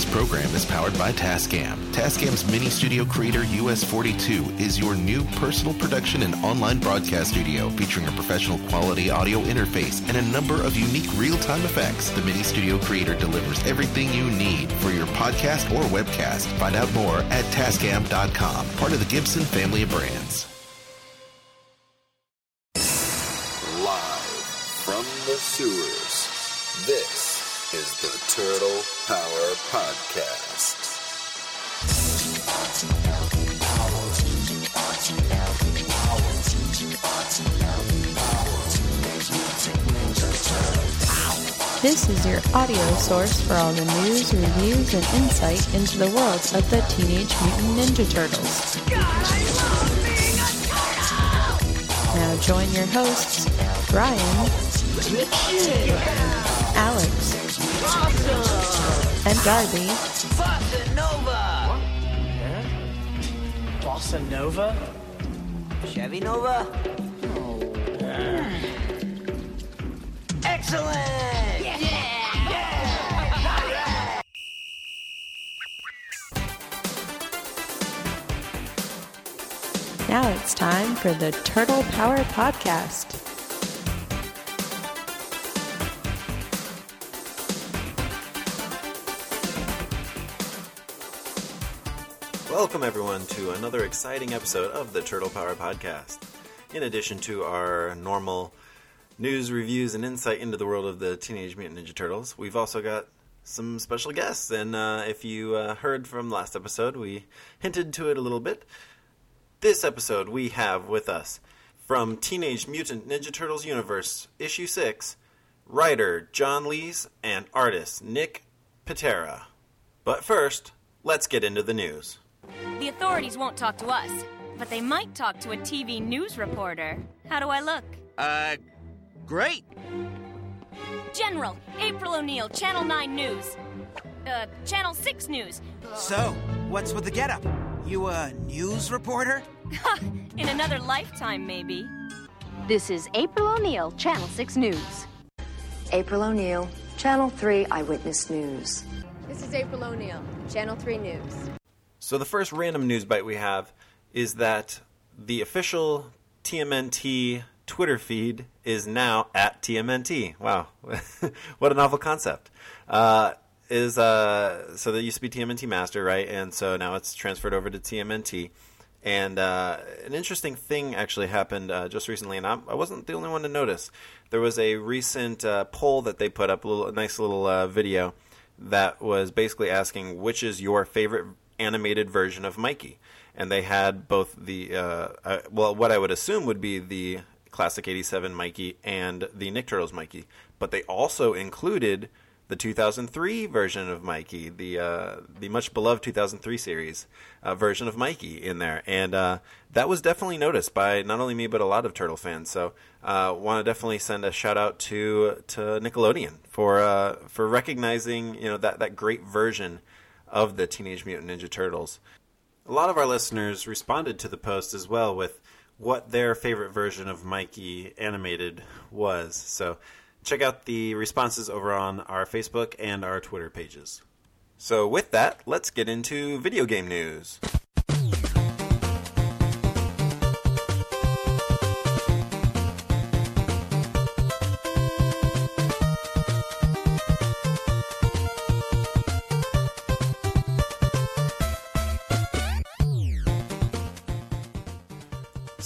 This program is powered by Tascam. Tascam's Mini Studio Creator US42 is your new personal production and online broadcast studio featuring a professional quality audio interface and a number of unique real-time effects. The Mini Studio Creator delivers everything you need for your podcast or webcast. Find out more at Tascam.com, part of the Gibson family of brands. Live from the sewers, this is the Turtle Power Podcast. This is your audio source for all the news, reviews, and insight into the world of the Teenage Mutant Ninja Turtles. Now join your hosts, Brian, Alex, and Darby Bossa Nova! What? Yeah? Bossa Nova? Chevy Nova? Excellent! Yeah! yeah. yeah. Now it's time for the Turtle Power Podcast. Welcome, everyone, to another exciting episode of the Turtle Power Podcast. In addition to our normal news, reviews, and insight into the world of the Teenage Mutant Ninja Turtles, we've also got some special guests. And uh, if you uh, heard from last episode, we hinted to it a little bit. This episode, we have with us from Teenage Mutant Ninja Turtles Universe, Issue 6, writer John Lees and artist Nick Pitarra. But first, let's get into the news. The authorities won't talk to us, but they might talk to a TV news reporter. How do I look? Uh, great. General, April O'Neil, Channel 9 News. Uh, Channel 6 News. So, what's with the getup? You a news reporter? In another lifetime, maybe. This is April O'Neil, Channel 6 News. April O'Neil, Channel 3 Eyewitness News. This is April O'Neil, Channel 3 News. So the first random news bite we have is that the official TMNT Twitter feed is now at TMNT. Wow, what a novel concept! Uh, is uh, so that used to be TMNT Master, right? And so now it's transferred over to TMNT. And uh, an interesting thing actually happened uh, just recently, and I'm, I wasn't the only one to notice. There was a recent uh, poll that they put up, a, little, a nice little uh, video that was basically asking which is your favorite animated version of Mikey, and they had both the uh, uh, well, what I would assume would be the classic '87 Mikey and the Nick Turtles Mikey, but they also included the 2003 version of Mikey, the uh, the much beloved 2003 series uh, version of Mikey in there, and uh, that was definitely noticed by not only me but a lot of Turtle fans. So, uh, want to definitely send a shout out to to Nickelodeon for uh, for recognizing you know that that great version of the Teenage Mutant Ninja Turtles. A lot of our listeners responded to the post as well with what their favorite version of Mikey animated was. So check out the responses over on our Facebook and our Twitter pages. So, with that, let's get into video game news.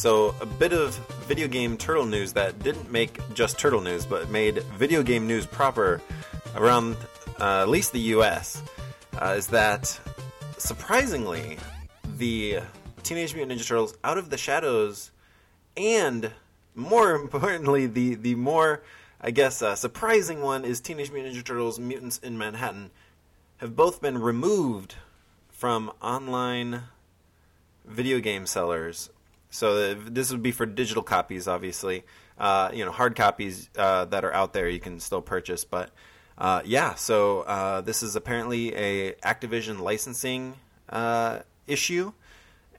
So, a bit of video game turtle news that didn't make just turtle news, but made video game news proper around uh, at least the US uh, is that surprisingly, the Teenage Mutant Ninja Turtles Out of the Shadows and more importantly, the, the more, I guess, uh, surprising one is Teenage Mutant Ninja Turtles Mutants in Manhattan have both been removed from online video game sellers so this would be for digital copies, obviously. Uh, you know, hard copies uh, that are out there you can still purchase. But uh, yeah, so uh, this is apparently a Activision licensing uh, issue,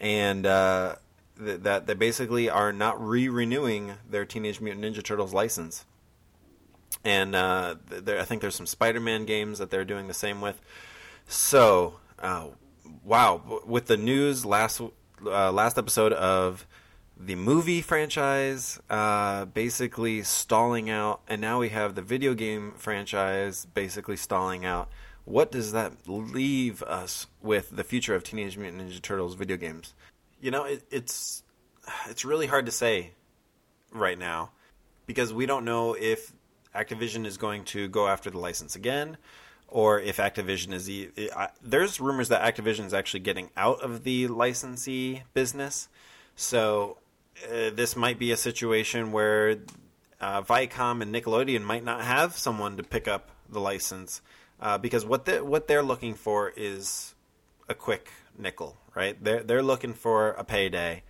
and uh, th- that they basically are not re-renewing their Teenage Mutant Ninja Turtles license. And th- I think there's some Spider-Man games that they're doing the same with. So, wow, with the news last uh, last episode of the movie franchise uh, basically stalling out, and now we have the video game franchise basically stalling out. What does that leave us with the future of Teenage Mutant Ninja Turtles video games? You know, it, it's it's really hard to say right now because we don't know if Activision is going to go after the license again or if Activision is e- I, there's rumors that Activision is actually getting out of the licensee business. So uh, this might be a situation where uh, Viacom and Nickelodeon might not have someone to pick up the license uh, because what they, what they're looking for is a quick nickel, right? They're they're looking for a payday.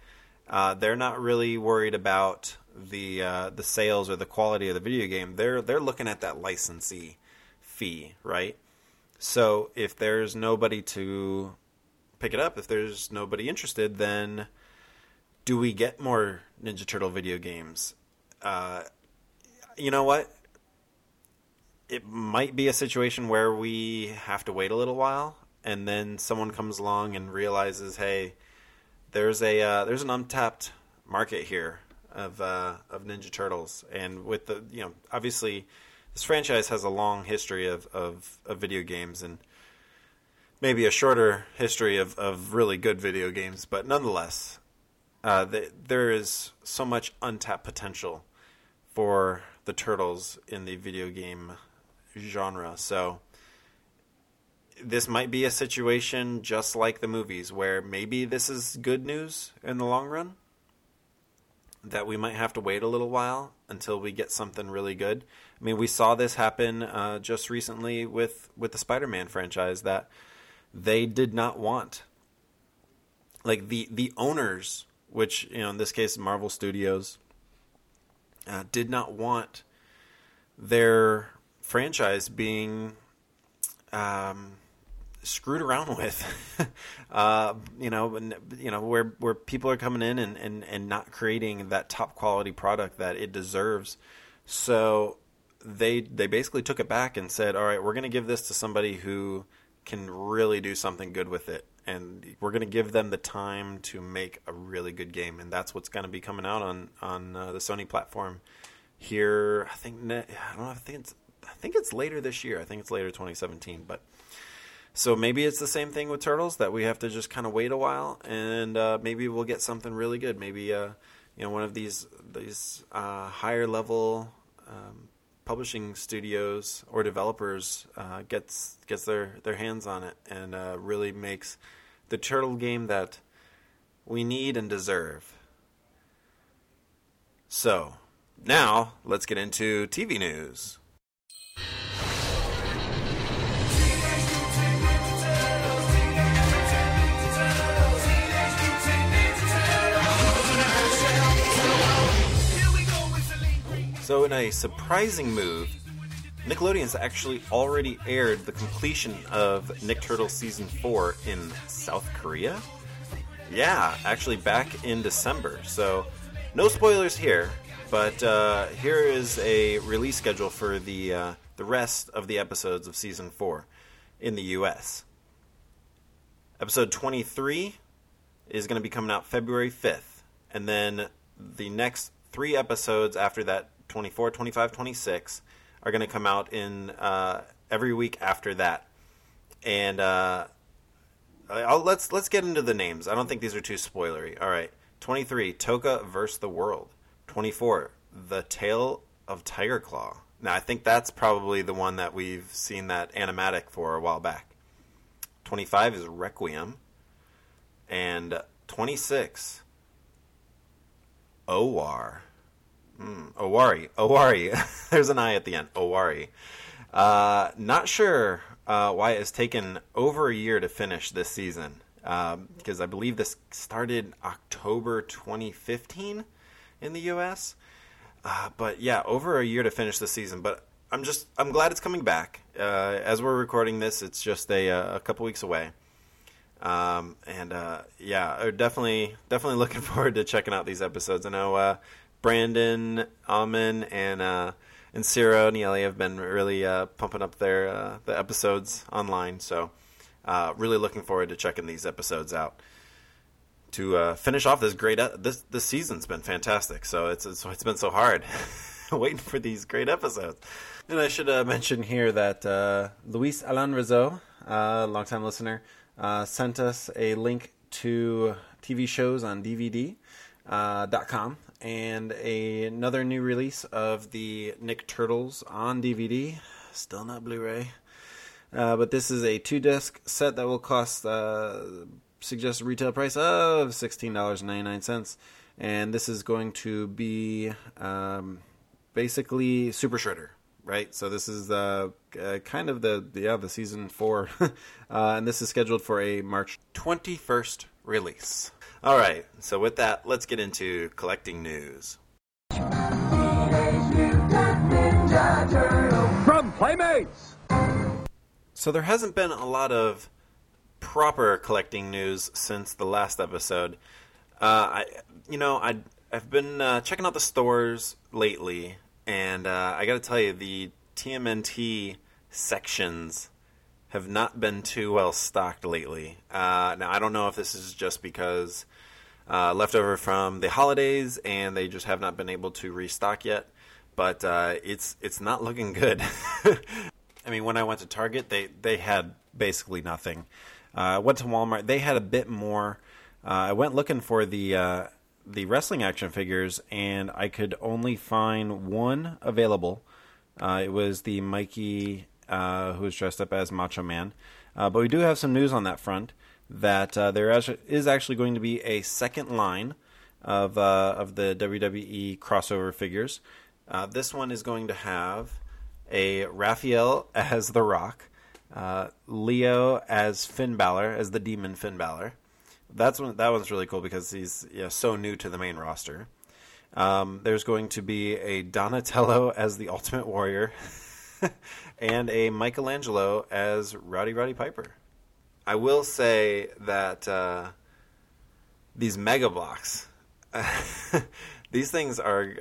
Uh, they're not really worried about the uh, the sales or the quality of the video game. They're they're looking at that licensee fee, right? So if there's nobody to pick it up, if there's nobody interested, then do we get more Ninja Turtle video games? Uh, you know what? It might be a situation where we have to wait a little while, and then someone comes along and realizes, hey, there's a uh, there's an untapped market here of uh, of Ninja Turtles, and with the you know obviously this franchise has a long history of, of, of video games and maybe a shorter history of, of really good video games, but nonetheless, uh, the, there is so much untapped potential for the turtles in the video game genre. So this might be a situation just like the movies, where maybe this is good news in the long run. That we might have to wait a little while until we get something really good. I mean, we saw this happen uh, just recently with with the Spider-Man franchise that they did not want, like the the owners, which you know in this case Marvel Studios, uh, did not want their franchise being um, screwed around with. uh, you know, you know where where people are coming in and, and, and not creating that top quality product that it deserves. So they they basically took it back and said, "All right, we're going to give this to somebody who can really do something good with it, and we're going to give them the time to make a really good game." And that's what's going to be coming out on on uh, the Sony platform here. I think I don't know. I think it's I think it's later this year. I think it's later 2017, but. So maybe it's the same thing with turtles that we have to just kind of wait a while, and uh, maybe we'll get something really good. Maybe uh, you know one of these these uh, higher level um, publishing studios or developers uh, gets gets their, their hands on it and uh, really makes the turtle game that we need and deserve. So now let's get into TV news. So, in a surprising move, Nickelodeon's actually already aired the completion of Nick Turtle Season 4 in South Korea. Yeah, actually back in December. So, no spoilers here, but uh, here is a release schedule for the, uh, the rest of the episodes of Season 4 in the US. Episode 23 is going to be coming out February 5th, and then the next three episodes after that 24, 25, 26 are going to come out in uh, every week after that. And uh, let's let's get into the names. I don't think these are too spoilery. All right, 23, Tokka versus the World. 24, The Tale of Tiger Claw. Now I think that's probably the one that we've seen that animatic for a while back. 25 is Requiem, and 26, Owar. Mm, Owari. Owari. There's an I at the end. Owari. Uh, not sure uh, why it has taken over a year to finish this season. Because um, I believe this started October 2015 in the U.S. Uh, but yeah, over a year to finish the season. But I'm just I'm glad it's coming back. Uh, as we're recording this, it's just a uh, a couple weeks away. Um, and uh, yeah, definitely definitely looking forward to checking out these episodes. I know Brandon, Auman, and uh, and Ciro and Nieli have been really uh, pumping up their uh, the episodes online. So uh, really looking forward to checking these episodes out to uh, finish off this great e- this this season's been fantastic. So it's it's, it's been so hard waiting for these great episodes. And I should uh, mention here that uh, Luis Alan Rizzo, uh, longtime listener, uh, sent us a link to TV shows on DVD. Uh, com and a, another new release of the Nick Turtles on DVD, still not Blu-ray. Uh, but this is a two disc set that will cost uh, suggested retail price of sixteen dollars and ninety nine cents, and this is going to be um, basically Super Shredder, right? So this is the uh, kind of the yeah the season four, uh, and this is scheduled for a March twenty first release. All right, so with that, let's get into collecting news. From Playmates! So there hasn't been a lot of proper collecting news since the last episode. Uh, I, you know, I I've been uh, checking out the stores lately, and uh, I got to tell you, the TMNT sections have not been too well stocked lately. Uh, now I don't know if this is just because uh, leftover from the holidays, and they just have not been able to restock yet. But uh, it's it's not looking good. I mean, when I went to Target, they they had basically nothing. Uh, I went to Walmart; they had a bit more. Uh, I went looking for the uh, the wrestling action figures, and I could only find one available. It was the Mikey who was dressed up as Macho Man. But we do have some news on that front that there is actually going to be a second line of of the WWE crossover figures. this one is going to have a Raphael as The Rock, uh, Leo as Finn Balor, as the Demon Finn Balor. That's one. That one's really cool because he's you know, so new to the main roster. Um, there's going to be a Donatello as the Ultimate Warrior, and a Michelangelo as Rowdy Roddy Piper. I will say that uh, these Mega Bloks, these things are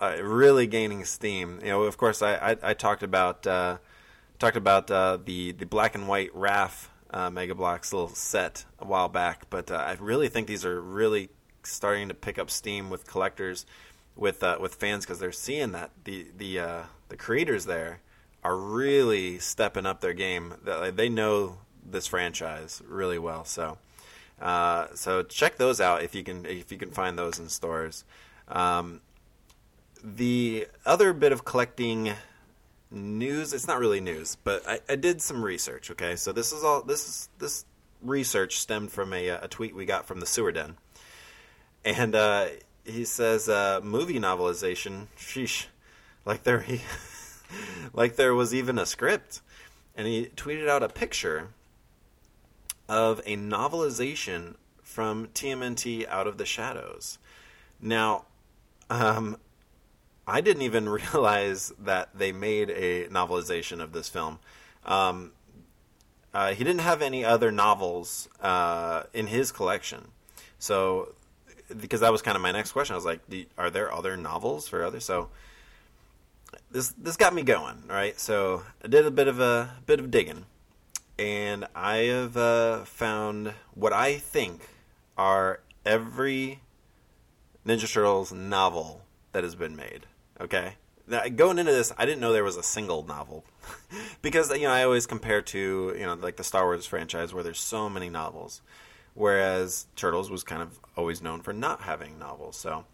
uh, really gaining steam. You know, of course, I I, I talked about uh, talked about uh, the the black and white Raph uh, Mega Bloks little set a while back, but uh, I really think these are really starting to pick up steam with collectors, with uh, with fans because they're seeing that the the uh, the creators there are really stepping up their game. They know this franchise really well, so. Uh, so check those out if you can if you can find those in stores. Um, the other bit of collecting news it's not really news but I, I, did some research okay so this is all this is this research stemmed from a, a tweet we got from the sewer den and uh, he says uh, movie novelization sheesh like there he like there was even a script and he tweeted out a picture of a novelization from TMNT Out of the Shadows. Now, um, I didn't even realize that they made a novelization of this film. Um, uh, he didn't have any other novels uh, in his collection, so because that was kind of my next question. I was like, "Are there other novels for others?" So this this got me going, right? So I did a bit of a bit of digging, and I have uh, found what I think are every Ninja Turtles novel that has been made. Okay. Now, going into this, I didn't know there was a single novel because you know I always compare to you know like the Star Wars franchise where there's so many novels, whereas Turtles was kind of always known for not having novels. So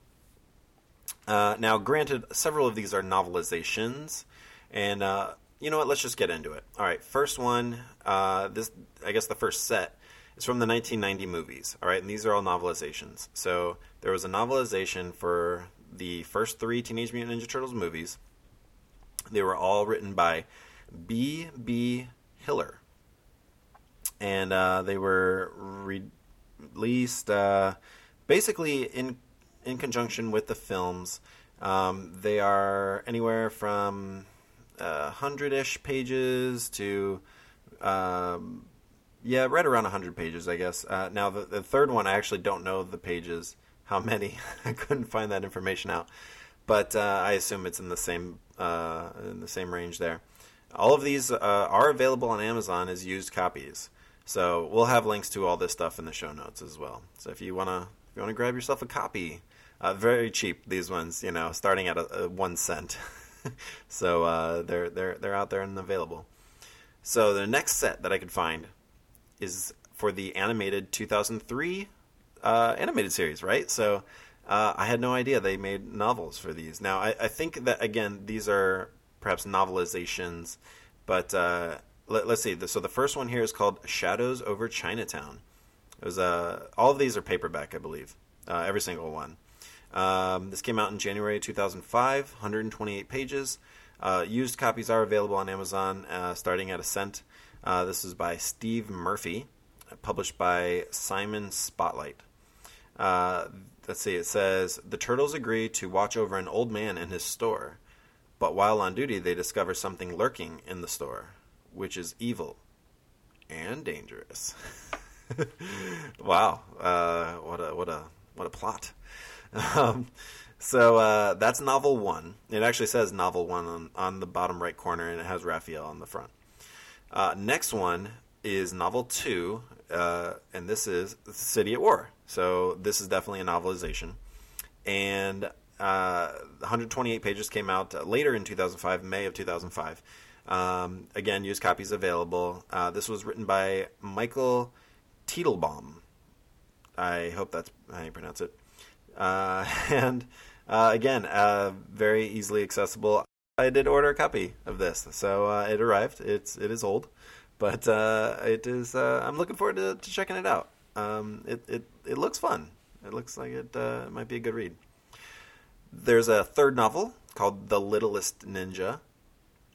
uh, now, granted, several of these are novelizations, and uh, you know what? Let's just get into it. All right, first one. Uh, this I guess the first set is from the 1990 movies. All right, and these are all novelizations. So there was a novelization for the first three Teenage Mutant Ninja Turtles movies. They were all written by B. B. Hiller, and uh, they were re- released uh, basically in in conjunction with the films. Um, they are anywhere from uh, hundred-ish pages to um, yeah, right around hundred pages, I guess. Uh, now the, the third one, I actually don't know the pages how many. I couldn't find that information out, but uh, I assume it's in the same uh, in the same range there. All of these uh, are available on Amazon as used copies. So we'll have links to all this stuff in the show notes as well. So if you wanna if you wanna grab yourself a copy, very cheap these ones, you know, starting at a, a one cent. so uh, they're they're they're out there and available. So the next set that I could find is for the animated 2003 uh, animated series, right? So uh, I had no idea they made novels for these. Now I, I think that again these are perhaps novelizations, but uh, let, us see. So the first one here is called Shadows over Chinatown. It was uh, all of these are paperback, I believe, uh, every single one. Um, this came out in January 2005, 128 pages. Uh, used copies are available on Amazon, uh, starting at a cent. Uh, this is by Steve Murphy, published by Simon Spotlight. Uh, let's see. It says the turtles agree to watch over an old man in his store, but while on duty, they discover something lurking in the store, which is evil and dangerous. wow, uh, what a what a what a plot. Um, so uh, that's novel one. It actually says novel one on, on the bottom right corner, and it has Raphael on the front. Uh, next one is novel two, uh, and this is City at War. So this is definitely a novelization, and uh, 128 pages came out later in 2005, May of 2005. Um, again, used copies available. Uh, this was written by Michael Teitelbaum. I hope that's how you pronounce it. Uh, and uh, again, uh, very easily accessible. I did order a copy of this, so uh, it arrived. It's it is old, but uh, it is. Uh, I'm looking forward to, to checking it out. Um, it it it looks fun. It looks like it, might be a good read. There's a third novel called The Littlest Ninja.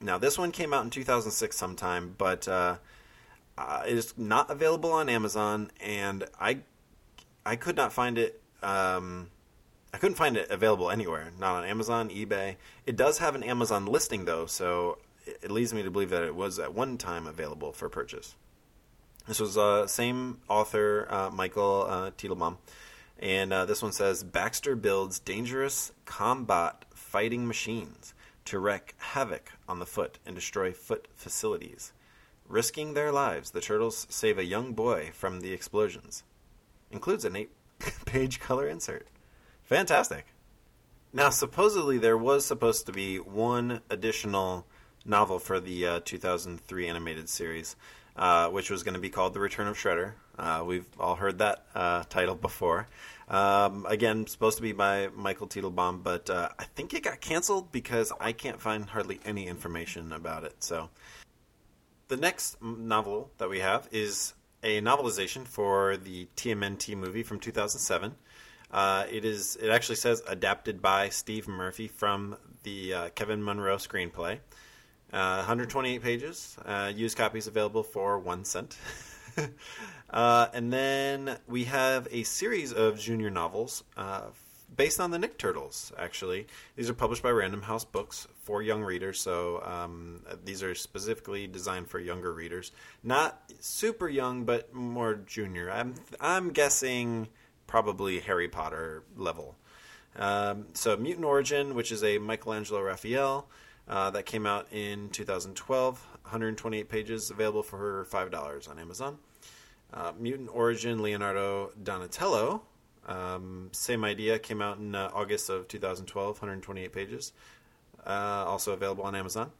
Now, this one came out in 2006 sometime, but it is not available on Amazon, and I I could not find it um, I couldn't find it available anywhere, not on Amazon, eBay. It does have an Amazon listing though, so it leads me to believe that it was at one time available for purchase. This was uh, same author, uh, Michael uh, Teitelbaum, and uh, this one says Baxter builds dangerous combat fighting machines to wreak havoc on the foot and destroy foot facilities. Risking their lives, the turtles save a young boy from the explosions. Includes an eight page color insert. Fantastic. Now, supposedly, there was supposed to be one additional novel for the uh, 2003 animated series, uh, which was going to be called The Return of Shredder. Uh, we've all heard that uh, title before. Um, again, supposed to be by Michael Teitelbaum, but uh, I think it got canceled because I can't find hardly any information about it. So, the next novel that we have is a novelization for the TMNT movie from 2007. Uh, it is. It actually says adapted by Steve Murphy from the uh, Kevin Munroe screenplay. Uh, 128 pages. Uh, used copies available for one cent. Uh, and then we have a series of junior novels uh, based on the Nick Turtles. Actually, these are published by Random House Books for young readers. So um, these are specifically designed for younger readers, not super young, but more junior. I'm I'm guessing probably Harry Potter level. Um, so Mutant Origin, which is a Michelangelo Raphael. Uh, that came out in 2012, 128 pages, available for $5 on Amazon. Uh, Mutant Origin Leonardo Donatello, um, same idea, came out in uh, August of 2012, 128 pages, uh, also available on Amazon.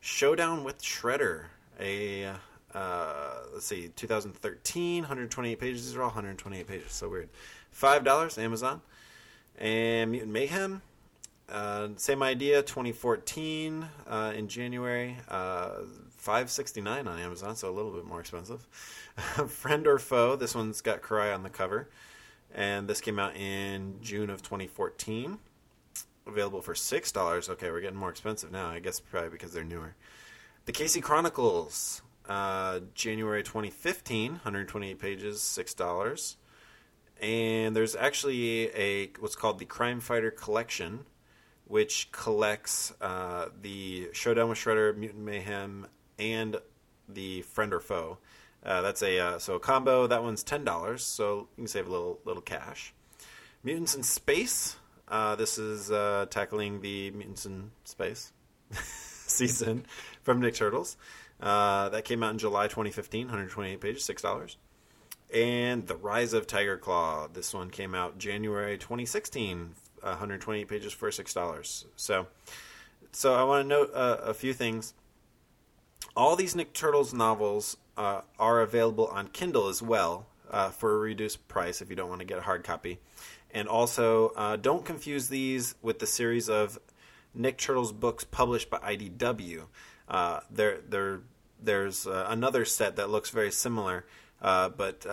Showdown with Shredder, a uh, let's see, 2013, 128 pages. These are all 128 pages. So weird. Five dollars, Amazon, and Mutant Mayhem. Uh, same idea, 2014 uh, in January, uh, 569 on Amazon, so a little bit more expensive. Friend or Foe, this one's got Karai on the cover, and this came out in June of 2014. Available for six dollars. Okay, we're getting more expensive now. I guess probably because they're newer. The Casey Chronicles, uh, January 2015, 128 pages, six dollars. And there's actually a what's called the Crime Fighter Collection, which collects uh, the Showdown with Shredder, Mutant Mayhem, and the Friend or Foe. Uh, that's a uh, so a combo. That one's ten dollars, so you can save a little little cash. Mutants in Space. Uh, this is uh, tackling the Mutants in Space season from Nick Turtles. Uh, that came out in July 2015, 128 pages, six dollars. And The Rise of Tiger Claw. This one came out January 2016, 128 pages for six dollars. So, so I want to note uh, a few things. All these Nick Turtles novels uh, are available on Kindle as well uh, for a reduced price if you don't want to get a hard copy. And also, uh, don't confuse these with the series of Nick Turtles books published by IDW. Uh, there, there, there's uh, another set that looks very similar, uh, but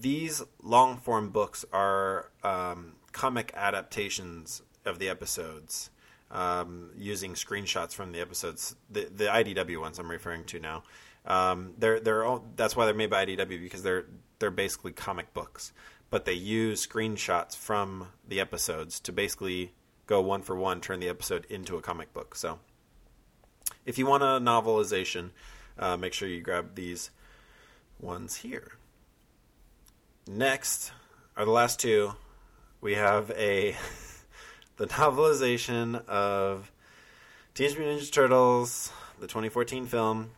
these long form books are um, comic adaptations of the episodes. Um, using screenshots from the episodes, the the IDW ones I'm referring to now, um, they're they're all, that's why they're made by IDW because they're they're basically comic books, but they use screenshots from the episodes to basically go one for one, turn the episode into a comic book. So, if you want a novelization, uh, make sure you grab these ones here. Next are the last two. We have a the novelization of Teenage Mutant Ninja Turtles, the 2014 film.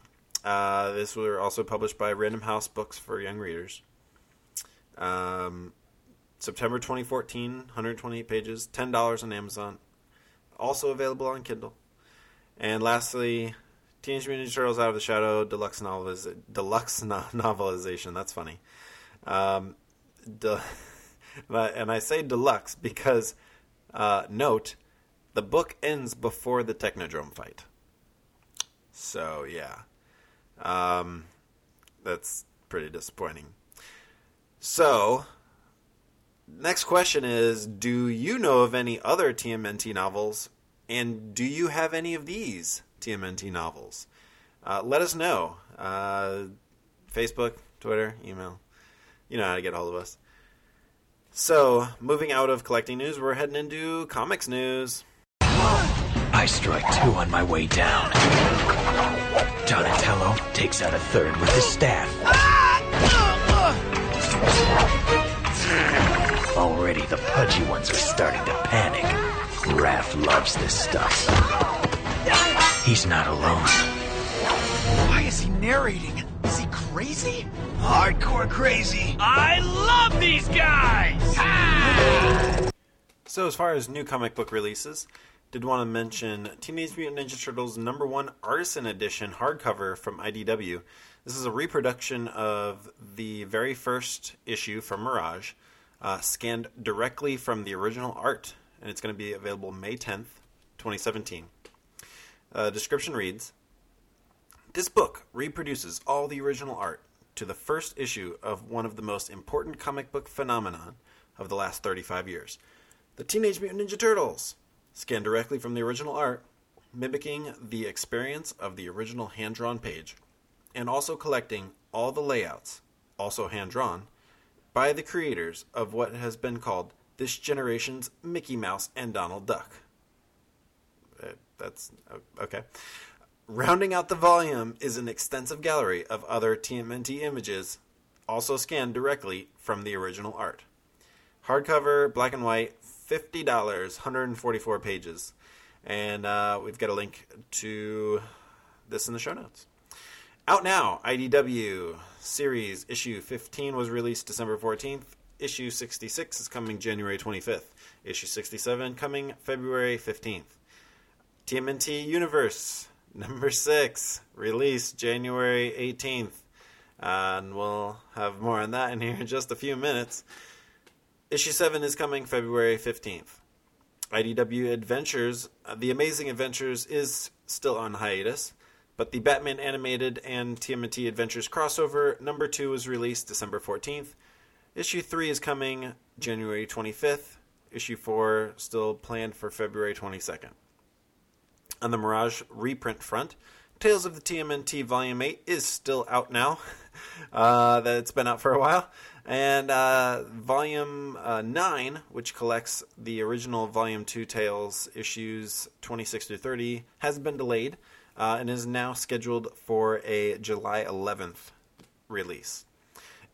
Uh, this were also published by Random House Books for young readers. Um, September 2014, 128 pages, $10 on Amazon. Also available on Kindle. And lastly, Teenage Mutant Ninja Turtles Out of the Shadow deluxe deluxe no- novelization. That's funny. Um, de- and I say deluxe because uh, note the book ends before the Technodrome fight. So yeah, um, that's pretty disappointing. So, next question is Do you know of any other TMNT novels? And do you have any of these TMNT novels? Uh, let us know. Uh, Facebook, Twitter, email. You know how to get a hold of us. So, moving out of collecting news, we're heading into comics news. I strike two on my way down. Donatello takes out a third with his staff. Already the pudgy ones are starting to panic. Raph loves this stuff. He's not alone. Why is he narrating? Is he crazy? Hardcore crazy. I love these guys! So, as far as new comic book releases, did want to mention Teenage Mutant Ninja Turtles number one Artisan Edition hardcover from IDW. This is a reproduction of the very first issue from Mirage, uh, scanned directly from the original art, and it's going to be available May 10th, 2017. Uh, description reads This book reproduces all the original art to the first issue of one of the most important comic book phenomenon of the last 35 years the Teenage Mutant Ninja Turtles, scanned directly from the original art, mimicking the experience of the original hand drawn page, and also collecting all the layouts, also hand drawn, by the creators of what has been called this generation's Mickey Mouse and Donald Duck. Uh, that's okay. Rounding out the volume is an extensive gallery of other TMNT images, also scanned directly from the original art. Hardcover, black and white, $50, 144 pages. And uh, we've got a link to this in the show notes. Out now, IDW series issue 15 was released December 14th. Issue 66 is coming January 25th. Issue 67 coming February 15th. TMNT Universe number 6 released January 18th. Uh, and we'll have more on that in here in just a few minutes. Issue 7 is coming February 15th. IDW Adventures, uh, The Amazing Adventures, is still on hiatus, but the Batman Animated and TMNT Adventures crossover number 2 was released December 14th. Issue 3 is coming January 25th. Issue 4 still planned for February 22nd. On the Mirage reprint front, Tales of the TMNT Volume 8 is still out now. uh, that it's been out for a while. And uh, Volume uh, 9, which collects the original Volume 2 Tales issues 26 to 30, has been delayed uh, and is now scheduled for a July 11th release.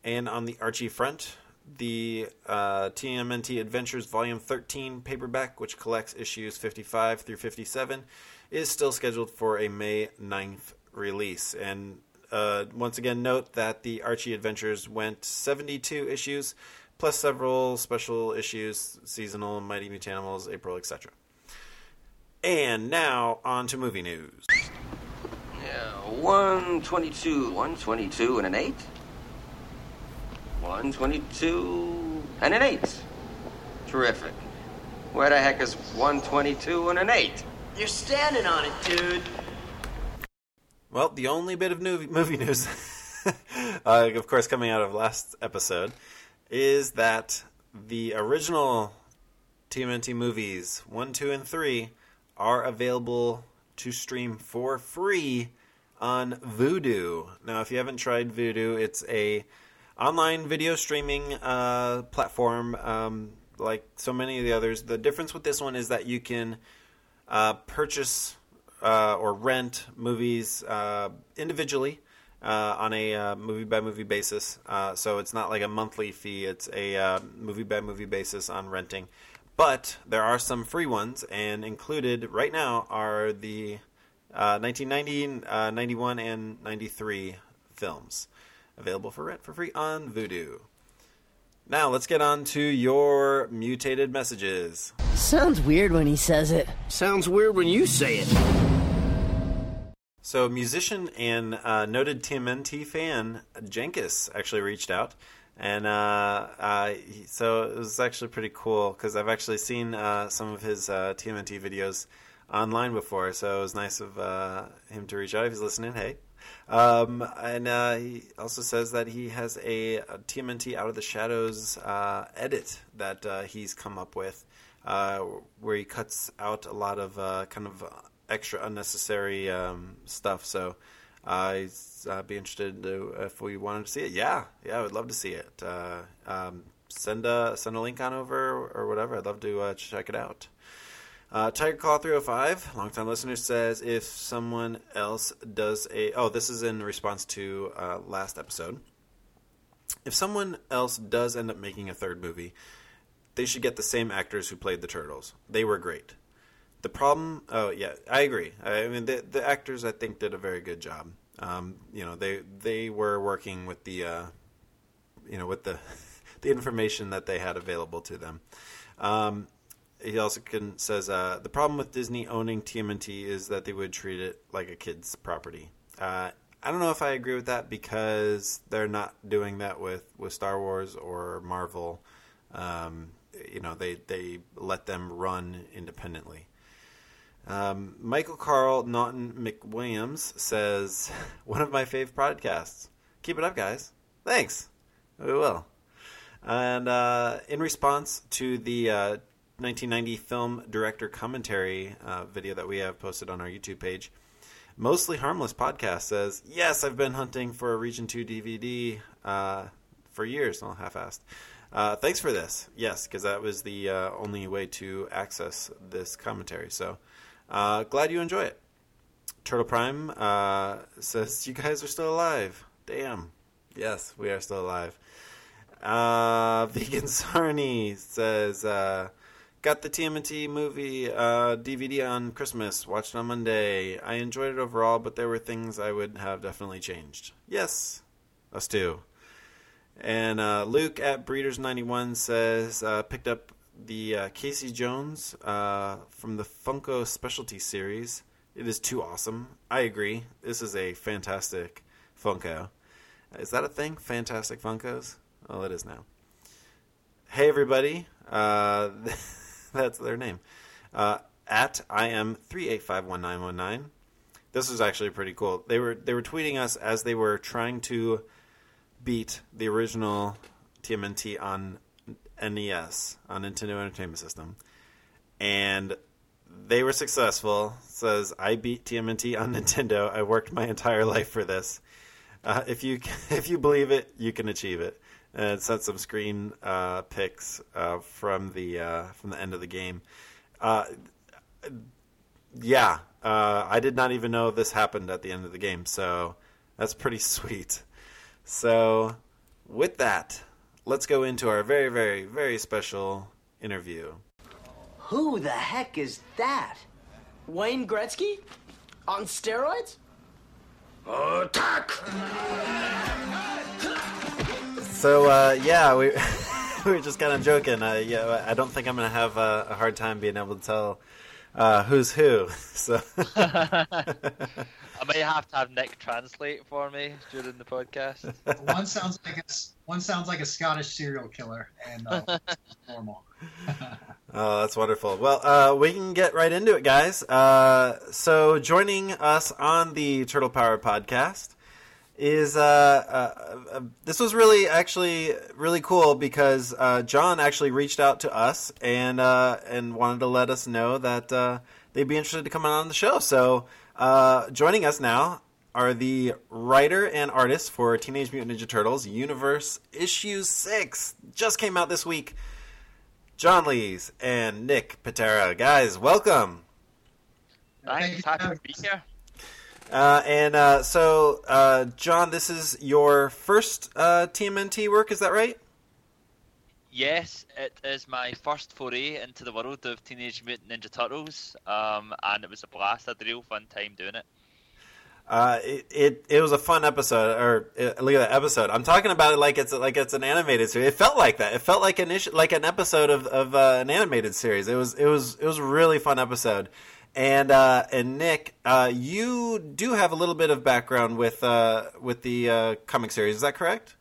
And on the Archie front, the uh, TMNT Adventures Volume 13 paperback, which collects issues 55 through 57, is still scheduled for a May 9th release. And uh, once again, note that the Archie Adventures went 72 issues, plus several special issues, seasonal, Mighty Mutanimals, April, etc. And now on to movie news. Yeah, 122, 122 and an 8. 122 and an 8. Terrific. Where the heck is 122 and an 8? You're standing on it, dude. Well, the only bit of movie, movie news, uh, of course, coming out of last episode, is that the original TMNT movies, 1, 2, and 3, are available to stream for free on Vudu. Now, if you haven't tried Vudu, it's a online video streaming uh, platform um, like so many of the others. The difference with this one is that you can uh, purchase uh, or rent movies uh, individually uh, on a movie by movie basis. Uh, so it's not like a monthly fee; it's a movie by movie basis on renting. But there are some free ones, and included right now are the 1990, 91, and 93 films available for rent for free on Vudu. Now let's get on to your mutated messages. Sounds weird when he says it. Sounds weird when you say it. So, musician and uh, noted TMNT fan Jenkis actually reached out, and uh, uh, he, so it was actually pretty cool because I've actually seen uh, some of his uh, TMNT videos online before, so it was nice of uh, him to reach out. If he's listening, hey. Um, and uh, he also says that he has a, a TMNT Out of the Shadows uh, edit that uh, he's come up with, uh, where he cuts out a lot of uh, kind of extra unnecessary um, stuff. So I'd be interested to, if we wanted to see it. Yeah, yeah, I would love to see it. Um, send a send a link on over or whatever. I'd love to check it out. Uh, Tiger Claw 305, longtime listener, says if someone else does a. Oh, this is in response to uh, last episode. If someone else does end up making a third movie, they should get the same actors who played the Turtles. They were great. The problem. Oh, yeah, I agree. I mean, the, the actors, I think, did a very good job. Um, you know, they they were working with the, uh, you know, with the the information that they had available to them. Um, he also can, says uh, the problem with Disney owning TMNT is that they would treat it like a kid's property. Uh, I don't know if I agree with that because they're not doing that with, with Star Wars or Marvel. Um, you know, they they let them run independently. Um, Michael Carl Naughton McWilliams says, "One of my fave podcasts. Keep it up, guys. Thanks. We will." And uh, in response to the uh, 1990 film director commentary uh, video that we have posted on our YouTube page. Mostly Harmless Podcast says, Yes, I've been hunting for a Region 2 DVD uh, for years. Well, half assed. Uh, thanks for this. Yes, because that was the uh, only way to access this commentary. So uh, glad you enjoy it. Turtle Prime uh, says, You guys are still alive. Damn. Yes, we are still alive. Vegan Sarni says, Got the TMNT movie uh, DVD on Christmas. Watched on Monday. I enjoyed it overall, but there were things I would have definitely changed. Yes, us too. And uh, Luke at Breeders91 says uh, picked up the uh, Casey Jones uh, from the Funko Specialty Series. It is too awesome. I agree. This is a fantastic Funko. Is that a thing? Fantastic Funkos? Well, it is now. Hey, everybody. Uh, That's their name. Uh, at I am three eight five one nine one nine. This is actually pretty cool. They were they were tweeting us as they were trying to beat the original TMNT on NES on Nintendo Entertainment System, and they were successful. Says I beat TMNT on Nintendo. I worked my entire life for this. Uh, if you if you believe it, you can achieve it and sent some screen uh, pics uh, from the uh, from the end of the game. Uh, yeah, uh, I did not even know this happened at the end of the game, so that's pretty sweet. So, with that, let's go into our very, very, very special interview. Who the heck is that? Wayne Gretzky? On steroids? Attack! So uh, yeah, we we were just kind of joking. Uh, yeah, I don't think I'm gonna have a, a hard time being able to tell uh, who's who. So I may have to have Nick translate for me during the podcast. one sounds like a one sounds like a Scottish serial killer, and uh, normal. oh, that's wonderful. Well, uh, we can get right into it, guys. Uh, so, joining us on the Turtle Power podcast is uh, uh, uh, this was really actually really cool because uh, John actually reached out to us and uh, and wanted to let us know that uh, they'd be interested to come on the show. So joining us now are the writer and artist for Teenage Mutant Ninja Turtles Universe Issue Six. Just came out this week. John Lees and Nick Pitarra, guys, welcome. Thanks, happy to be here. Uh, and uh, so, uh, John, this is your first TMNT work, is that right? Yes, it is my first foray into the world of Teenage Mutant Ninja Turtles, um, and it was a blast. I had a real fun time doing it. Uh, it, it, it was a fun episode, or uh, look at that episode. I'm talking about it like it's like it's an animated series. It felt like that. It felt like an issue, like an episode of, of uh, an animated series. It was it was it was a really fun episode. And uh, and Nick, uh, you do have a little bit of background with uh, with the uh, comic series. Is that correct?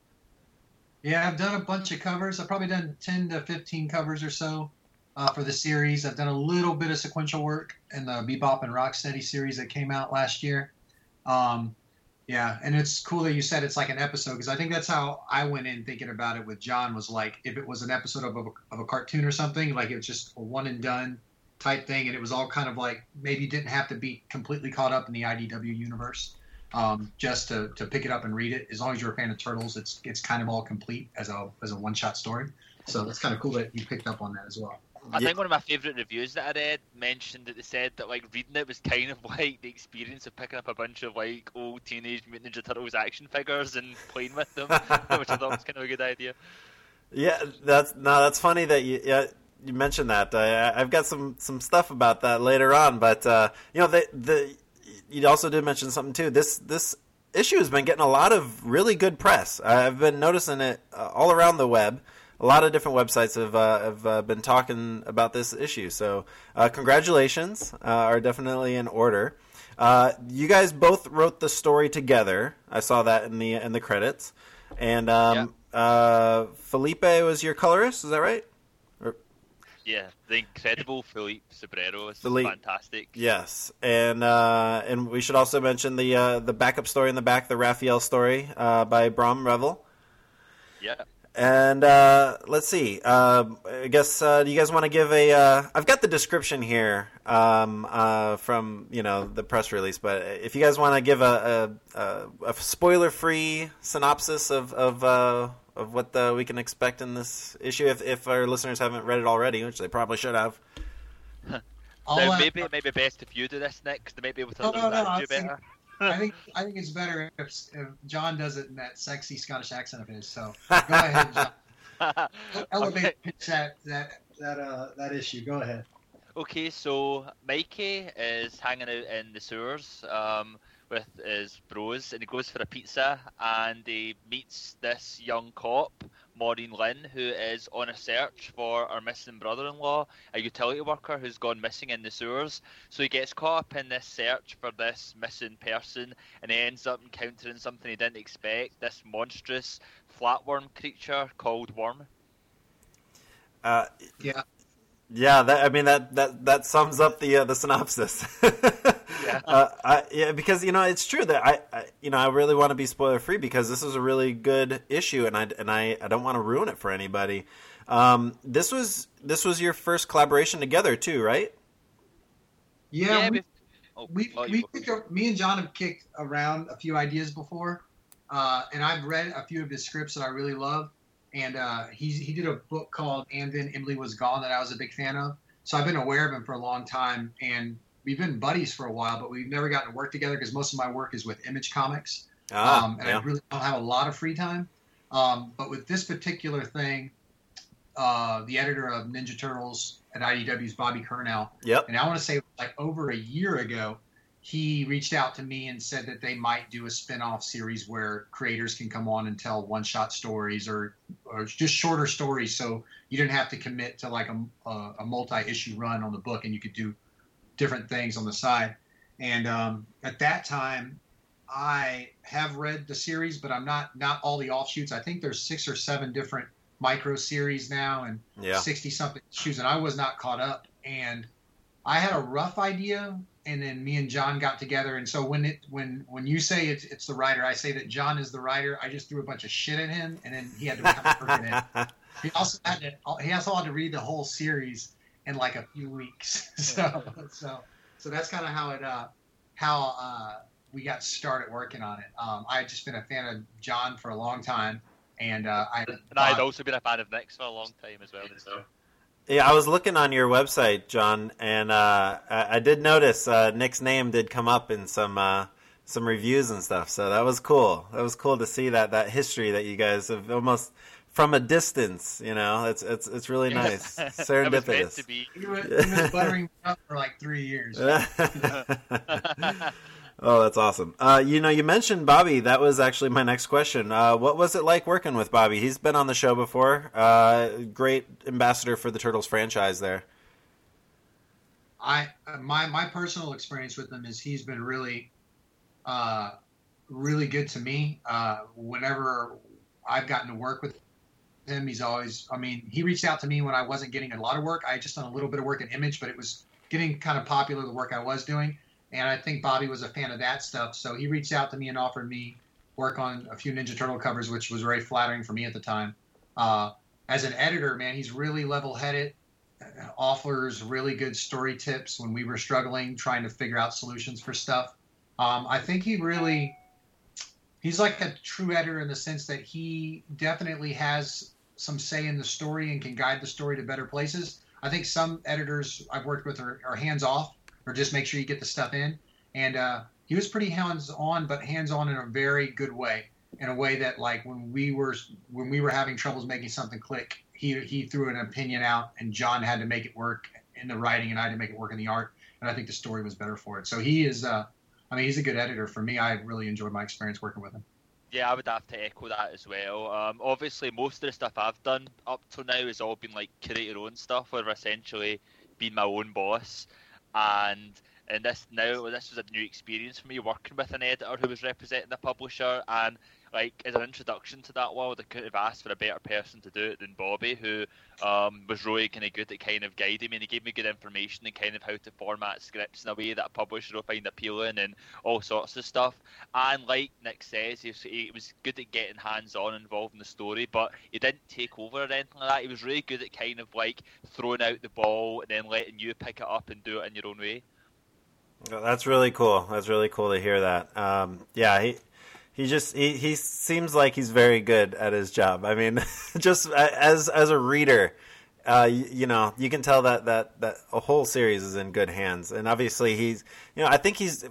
Yeah, I've done a bunch of covers. I've probably done ten to fifteen covers or so uh, for the series. I've done a little bit of sequential work in the Bebop and Rocksteady series that came out last year. Um, yeah, and it's cool that you said it's like an episode because I think that's how I went in thinking about it with John was like if it was an episode of a, of a cartoon or something, like it was just a one and done type thing, and it was all kind of like maybe you didn't have to be completely caught up in the IDW universe um, just to, to pick it up and read it. As long as you're a fan of Turtles, it's it's kind of all complete as a as a one shot story. So that's kind of cool that you picked up on that as well. I think one of my favourite reviews that I read mentioned that they said that like reading it was kind of like the experience of picking up a bunch of like old Teenage Mutant Ninja Turtles action figures and playing with them, which I thought was kind of a good idea. Yeah, that's no, that's funny that you yeah you mentioned that. I, I've got some some stuff about that later on, but uh, you know the the you also did mention something too. This this issue has been getting a lot of really good press. I've been noticing it uh, all around the web. A lot of different websites have uh, have uh, been talking about this issue. So uh, congratulations uh, are definitely in order. Uh, you guys both wrote the story together. I saw that in the in the credits. And um, Felipe was your colorist. Is that right? Yeah, the incredible Felipe Sobreiro is fantastic. Yes, and uh, and we should also mention the uh, the backup story in the back, the Raphael story uh, by Brahm Revel. Yeah. And uh, let's see. Um, I guess uh, do you guys want to give a? have uh, got the description here um, from you know the press release, but if you guys want to give a, a, a spoiler-free synopsis of of of what the, we can expect in this issue if, if our listeners haven't read it already, which they probably should have. so uh, maybe it may be best if you do this next. They may be able to no, no, no, better. I think I think it's better if, if, John does it in that sexy Scottish accent of his. So go ahead, John. Elevate okay. that that that uh, that issue. Go ahead. Okay, so Mikey is hanging out in the sewers. Um, with his bros and he goes for a pizza and he meets this young cop, Maureen Lynn, who is on a search for our missing brother in law, a utility worker who's gone missing in the sewers. So he gets caught up in this search for this missing person and he ends up encountering something he didn't expect this monstrous flatworm creature called Worm. Uh, yeah. Yeah, that, I mean that, that that sums up the uh, the synopsis. yeah. Uh, I, yeah, because you know it's true that I, I you know I really want to be spoiler free because this is a really good issue and I and I, I don't want to ruin it for anybody. Um, this was this was your first collaboration together too, right? Yeah, yeah we, oh, we, we kicked, me and John have kicked around a few ideas before, uh, and I've read a few of his scripts that I really love and uh, he he did a book called And Then Emily Was Gone that I was a big fan of. So I've been aware of him for a long time, and we've been buddies for a while, but we've never gotten to work together because most of my work is with Image Comics, ah, um, and yeah. I really don't have a lot of free time. Um, but with this particular thing, uh, the editor of Ninja Turtles at IDW's Bobby Curnow. Yep. And I want to say like over a year ago, he reached out to me and said that they might do a spin-off series where creators can come on and tell one-shot stories or or just shorter stories. So you didn't have to commit to like a, a, a multi-issue run on the book and you could do different things on the side. And um, at that time i have read the series but i'm not not all the offshoots. I think there's six or seven different micro series now and Yeah. 60 something issues and i was not caught up. And I had a rough idea, and then me and John got together. And so when it when when you say it's, it's the writer, I say that John is the writer. I just threw a bunch of shit at him, and then he had to become work it. He also had to he also had to read the whole series in like a few weeks. So so so that's kind of how it uh how uh we got started working on it. Um, I had just been a fan of John for a long time, and uh, I And I'd also been a fan of Nick's for a long time as well. So. Yeah, I was looking on your website, John, and uh, I, I did notice uh, Nick's name did come up in some uh, some reviews and stuff. So that was cool. That was cool to see that that history that you guys have almost from a distance. You know, it's it's it's really nice, serendipitous. He was, he was buttering up for like three years. Oh, that's awesome. Uh, you know, you mentioned Bobby. That was actually my next question. Uh, what was it like working with Bobby? He's been on the show before. Uh, great ambassador for the Turtles franchise there. I my my personal experience with him is he's been really, uh, really good to me. Uh, whenever I've gotten to work with him, he's always. I mean, he reached out to me when I wasn't getting a lot of work. I had just done a little bit of work in Image, but it was getting kind of popular the work I was doing, and I think Bobby was a fan of that stuff. So he reached out to me and offered me work on a few Ninja Turtle covers, which was very flattering for me at the time. Uh, as an editor, man, he's really level-headed offers really good story tips when we were struggling trying to figure out solutions for stuff. Um, I think he really he's like a true editor in the sense that he definitely has some say in the story and can guide the story to better places. I think some editors I've worked with are, are hands off or just make sure you get the stuff in. And uh, he was pretty hands on, but hands on in a very good way, in a way that like when we were when we were having troubles making something click, he he threw an opinion out, and John had to make it work in the writing, and I had to make it work in the art. And I think the story was better for it. So he is, uh, I mean, he's a good editor. For me, I really enjoyed my experience working with him. Yeah, I would have to echo that as well. Um, obviously, most of the stuff I've done up till now has all been like create your own stuff, I've essentially been my own boss. And and this now, this was a new experience for me working with an editor who was representing the publisher. And like as an introduction to that world, I couldn't have asked for a better person to do it than Bobby, who um, was really kind of good at kind of guiding me and he gave me good information and kind of how to format scripts in a way that a publisher will find appealing and all sorts of stuff. And like Nick says, he was, he was good at getting hands on involved in the story, but he didn't take over or anything like that. He was really good at kind of like throwing out the ball and then letting you pick it up and do it in your own way. That's really cool. That's really cool to hear that. Um, yeah, he he just he, he seems like he's very good at his job. I mean, just as as a reader, uh, you, you know, you can tell that that that a whole series is in good hands. And obviously, he's you know, I think he's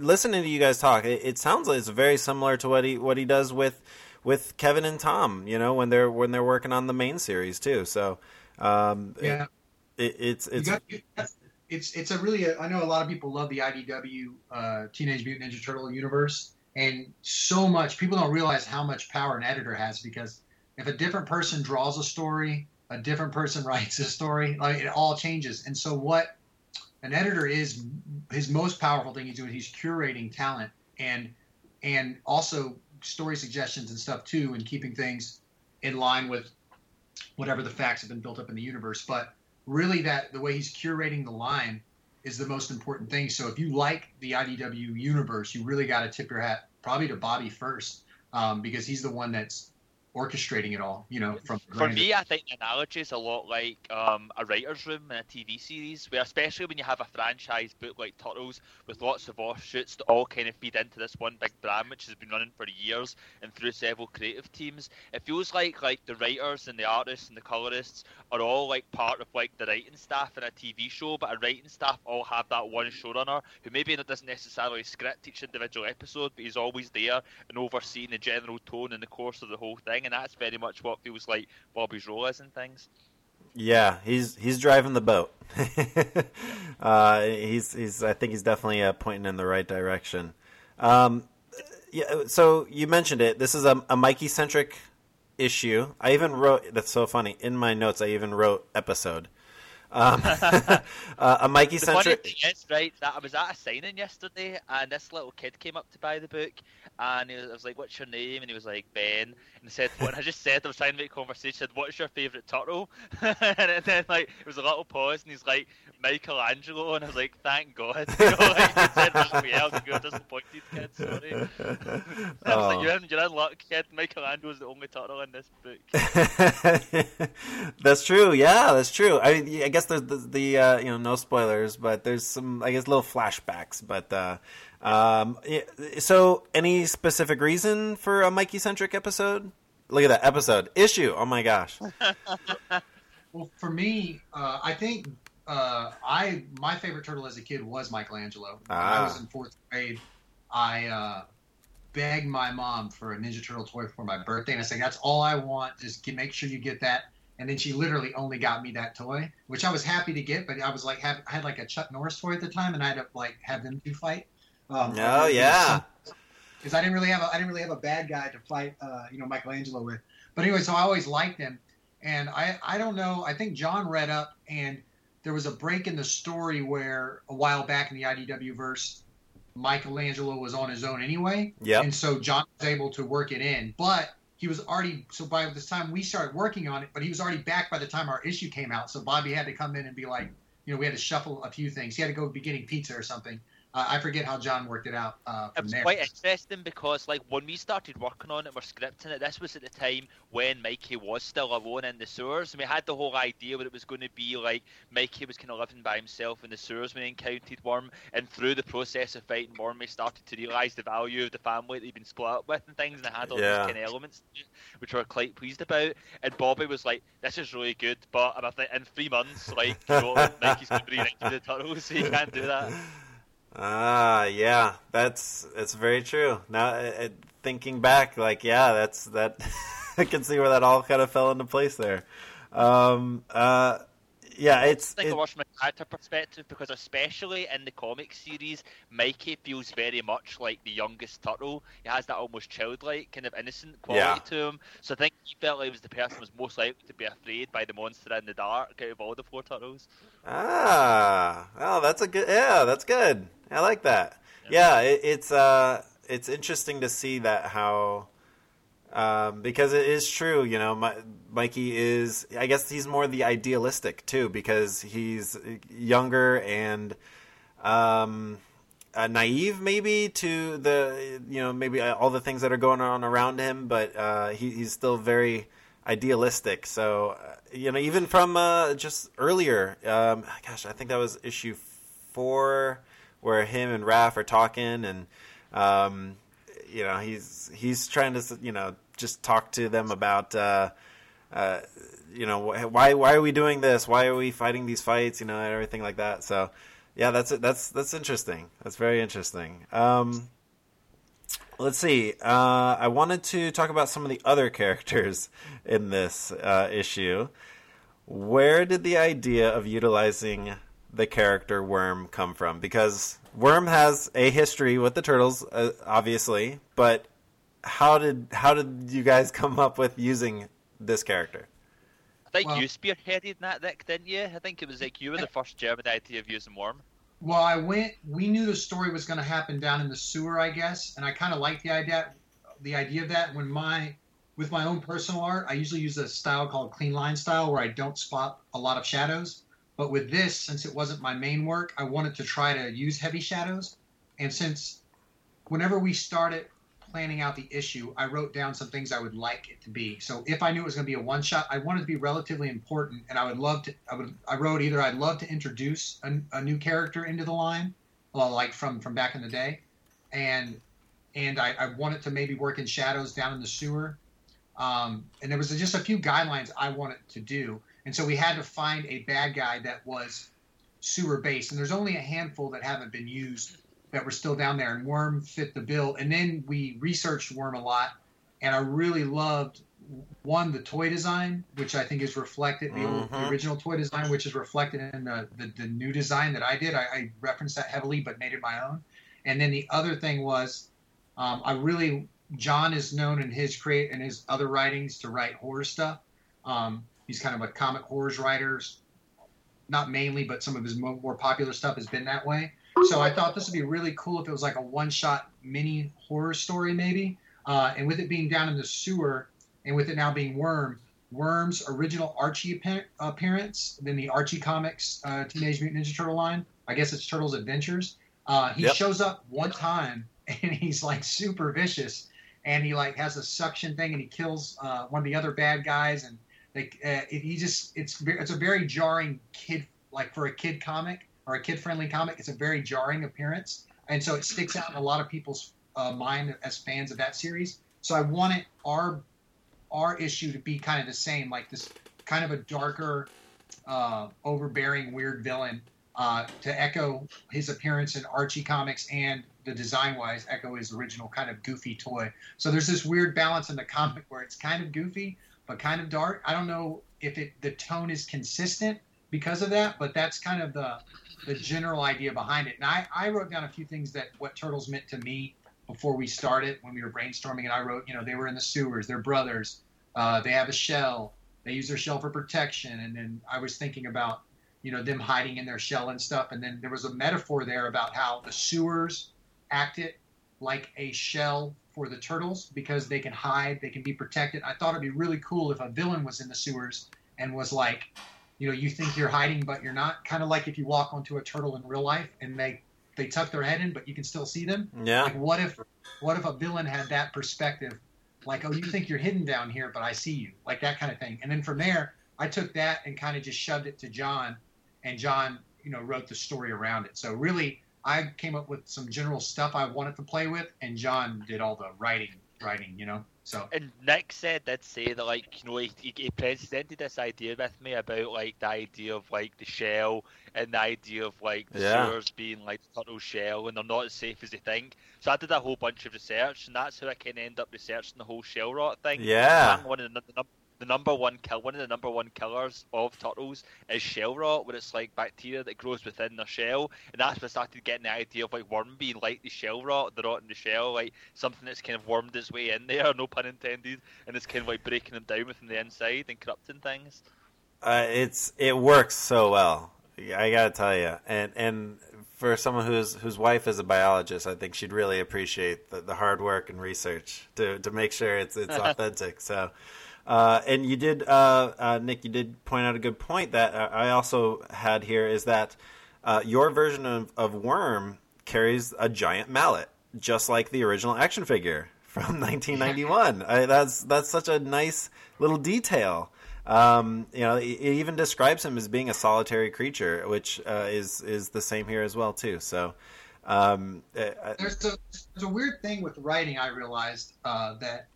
listening to you guys talk. It, it sounds like it's very similar to what he what he does with with Kevin and Tom. You know, when they're when they're working on the main series too. So um, Yeah. it, it's it's got- it's it's a really I know a lot of people love the IDW uh, Teenage Mutant Ninja Turtle universe, and so much people don't realize how much power an editor has because if a different person draws a story, a different person writes a story, like it all changes. And so what an editor is his most powerful thing he's doing he's curating talent and and also story suggestions and stuff too and keeping things in line with whatever the facts have been built up in the universe but really that the way he's curating the line is the most important thing. So if you like the idw universe you really got to tip your hat probably to bobby first um, because he's the one that's orchestrating it all you know from For me, I think the analogy is a lot like um, a writer's room in a TV series, where especially when you have a franchise book like Turtles with lots of offshoots that all kind of feed into this one big brand, which has been running for years and through several creative teams. It feels like like the writers and the artists and the colorists are all like part of like the writing staff in a TV show, but a writing staff all have that one showrunner who maybe doesn't necessarily script each individual episode, but he's always there and overseeing the general tone in the course of the whole thing, and that's very much what feels like Bobby's role is in things. Yeah, he's he's driving the boat. uh, he's he's I think he's definitely uh, pointing in the right direction. Um, yeah, so you mentioned it. This is a, a Mikey centric issue. I even wrote that's so funny in my notes. I even wrote episode. Um, uh, a Mikey centric. right, that I was at a signing yesterday, and this little kid came up to buy the book, and he was, I was like, "What's your name?" And he was like, "Ben." And he said, "What?" I just said I was trying to make conversation. Said, What's your favourite turtle? and then like it was a little pause, and he's like, "Michelangelo," and I was like, "Thank God." You know, like he said something else, and you're disappointed, kid. Sorry. I was Oh. like, "You're in, you're in luck, kid. Michelangelo's the only turtle in this book." that's true. Yeah, that's true. I, mean, I guess there's the, the uh, you know no spoilers, but there's some I guess little flashbacks. But uh, um, so any specific reason for a Mikey centric episode? Look at that episode issue. Oh my gosh. Well, for me, uh, I think uh, I my favorite turtle as a kid was Michelangelo. When I Ah. was in fourth grade. I uh, begged my mom for a Ninja Turtle toy for my birthday, and I said, "That's all I want. Just get, make sure you get that." And then she literally only got me that toy, which I was happy to get. But I was like, have, I had like a Chuck Norris toy at the time, and I had to like have them two fight. Um, Oh yeah. because I didn't really have a I didn't really have a bad guy to fight uh, you know Michelangelo with. But anyway, so I always liked him, and I I don't know. I think John read up, and there was a break in the story where a while back in the IDW verse, Michelangelo was on his own anyway. Yep. And so John was able to work it in, but he was already so by this time we started working on it, but he was already back by the time our issue came out. So Bobby had to come in and be like, you know, we had to shuffle a few things. He had to go be getting pizza or something. Uh, I forget how John worked it out uh, It from was there. quite interesting because, like, when we started working on it, we're scripting it. This was at the time when Mikey was still alone in the sewers, and we had the whole idea that it was going to be like Mikey was kind of living by himself in the sewers when he encountered Worm, and through the process of fighting Worm, we started to realise the value of the family that he'd been split up with and things, and it had all Yeah. these kind of elements, it, which we were quite pleased about. And Bobby was like, "This is really good, but I'm like, in three months, like, you know, Mikey's going to be into the turtles, so you can't do that." Ah, yeah, that's that's very true. Now, uh, uh, thinking back, like, yeah, that's that. I can see where that all kind of fell into place there. Um, uh, yeah, it's I think it- works from a character perspective because, especially in the comic series, Mikey feels very much like the youngest turtle. He has that almost childlike, kind of innocent quality Yeah. to him. So I think he felt like he was the person who was most likely to be afraid by the monster in the dark out of all the four turtles. Ah, oh, that's a good. Yeah, that's good. I like that. Yeah, it, it's uh, it's interesting to see that how, um, because it is true. You know, my, Mikey is. I guess he's more the idealistic too, because he's younger and, um, uh, naive maybe to the you know maybe uh, all the things that are going on around him, but uh, he, he's still very idealistic. So uh, you know, even from uh, just earlier, um, gosh, I think that was issue four where him and Raph are talking, and um, you know he's he's trying to you know just talk to them about. Uh, you know why why are we doing this? Why are we fighting these fights? You know, and everything like that. So, yeah, that's that's that's interesting. That's very interesting. Um, let's see. Uh, I wanted to talk about some of the other characters in this uh, issue. Where did the idea of utilizing the character Worm come from? Because Worm has a history with the turtles, uh, obviously, but how did how did you guys come up with using this character? I think Well- you spearheaded that, Nick, didn't you? I think it was like you were the first German idea of using Worm. Well, I went. We knew the story was going to happen down in the sewer, I guess, and I kind of liked the idea, the idea of that. When my, with my own personal art, I usually use a style called clean line style, where I don't spot a lot of shadows. But with this, since it wasn't my main work, I wanted to try to use heavy shadows. And since, whenever we started planning out the issue, I wrote down some things I would like it to be. So if I knew it was going to be a one shot, I wanted to be relatively important, and I would love to. I would. I wrote either I'd love to introduce a, a new character into the line, like from from back in the day, and and I, I wanted to maybe work in shadows down in the sewer. Um, and there was just a few guidelines I wanted to do, and so we had to find a bad guy that was sewer based, and there's only a handful that haven't been used that were still down there, and Worm fit the bill. And then we researched Worm a lot, and I really loved one the toy design, which I think is reflected the, old, the original toy design, which is reflected in the, the, the new design that I did. I, I referenced that heavily, but made it my own. And then the other thing was, um, I really John is known in his create in his other writings to write horror stuff. Um, he's kind of a comic horrors writer, not mainly, but some of his mo- more popular stuff has been that way. So I thought this would be really cool if it was like a one-shot mini horror story, maybe. Uh, and with it being down in the sewer, and with it now being Worm, Worm's original Archie appearance, then the Archie Comics uh, Teenage Mutant Ninja Turtle line. I guess it's Turtles Adventures. Uh, he Yep. shows up one time, and he's like super vicious, and he like has a suction thing, and he kills uh, one of the other bad guys, and like uh, it, he just it's it's a very jarring kid like for a kid comic or a kid friendly comic. It's a very jarring appearance, and so it sticks out in a lot of people's uh, mind as fans of that series. So I wanted our our issue to be kind of the same, like this kind of a darker, uh, overbearing, weird villain uh, to echo his appearance in Archie comics and the design wise echo his original kind of goofy toy. So there's this weird balance in the comic where it's kind of goofy but kind of dark. I don't know if it the tone is consistent because of that, but that's kind of the the general idea behind it. And I, I wrote down a few things that what turtles meant to me before we started when we were brainstorming and I wrote, you know, they were in the sewers, they're brothers, uh, they have a shell, they use their shell for protection, and then I was thinking about, you know, them hiding in their shell and stuff, and then there was a metaphor there about how the sewers acted like a shell for the turtles because they can hide, they can be protected. I thought it'd be really cool if a villain was in the sewers and was like, you know, you think you're hiding but you're not. Kind of like if you walk onto a turtle in real life and they they tuck their head in but you can still see them. Yeah. Like what if what if a villain had that perspective? Like, oh, you think you're hidden down here, but I see you. Like that kind of thing. And then from there, I took that and kind of just shoved it to John, and John, you know, wrote the story around it. So really, I came up with some general stuff I wanted to play with, and John did all the writing. Writing, you know. So And Nick said did say that like you know he, he, he presented this idea with me about like the idea of like the shell and the idea of like the Yeah. sewers being like the turtle shell and they're not as safe as they think. So I did a whole bunch of research and that's how I kind of end up researching the whole shell rot thing. Yeah. And One of the, the, num- the number one kill one of the number one killers of turtles is shell rot, where it's like bacteria that grows within their shell, and that's when I started getting the idea of like worm being like the shell rot, the rot in the shell, like something that's kind of wormed its way in there, no pun intended, and it's kind of like breaking them down within the inside and corrupting things. Uh, it's it works so well. I gotta tell you, and and for someone whose whose wife is a biologist, I think she'd really appreciate the, the hard work and research to to make sure it's it's authentic. So, uh, and you did, uh, uh, Nick, you did point out a good point that uh, I also had here is that uh, your version of, of Worm carries a giant mallet, just like the original action figure from 1991. I, that's that's such a nice little detail. Um, you know, it, it even describes him as being a solitary creature, which uh, is is the same here as well too. So, um, uh, there's a there's a weird thing with writing. I realized uh, that.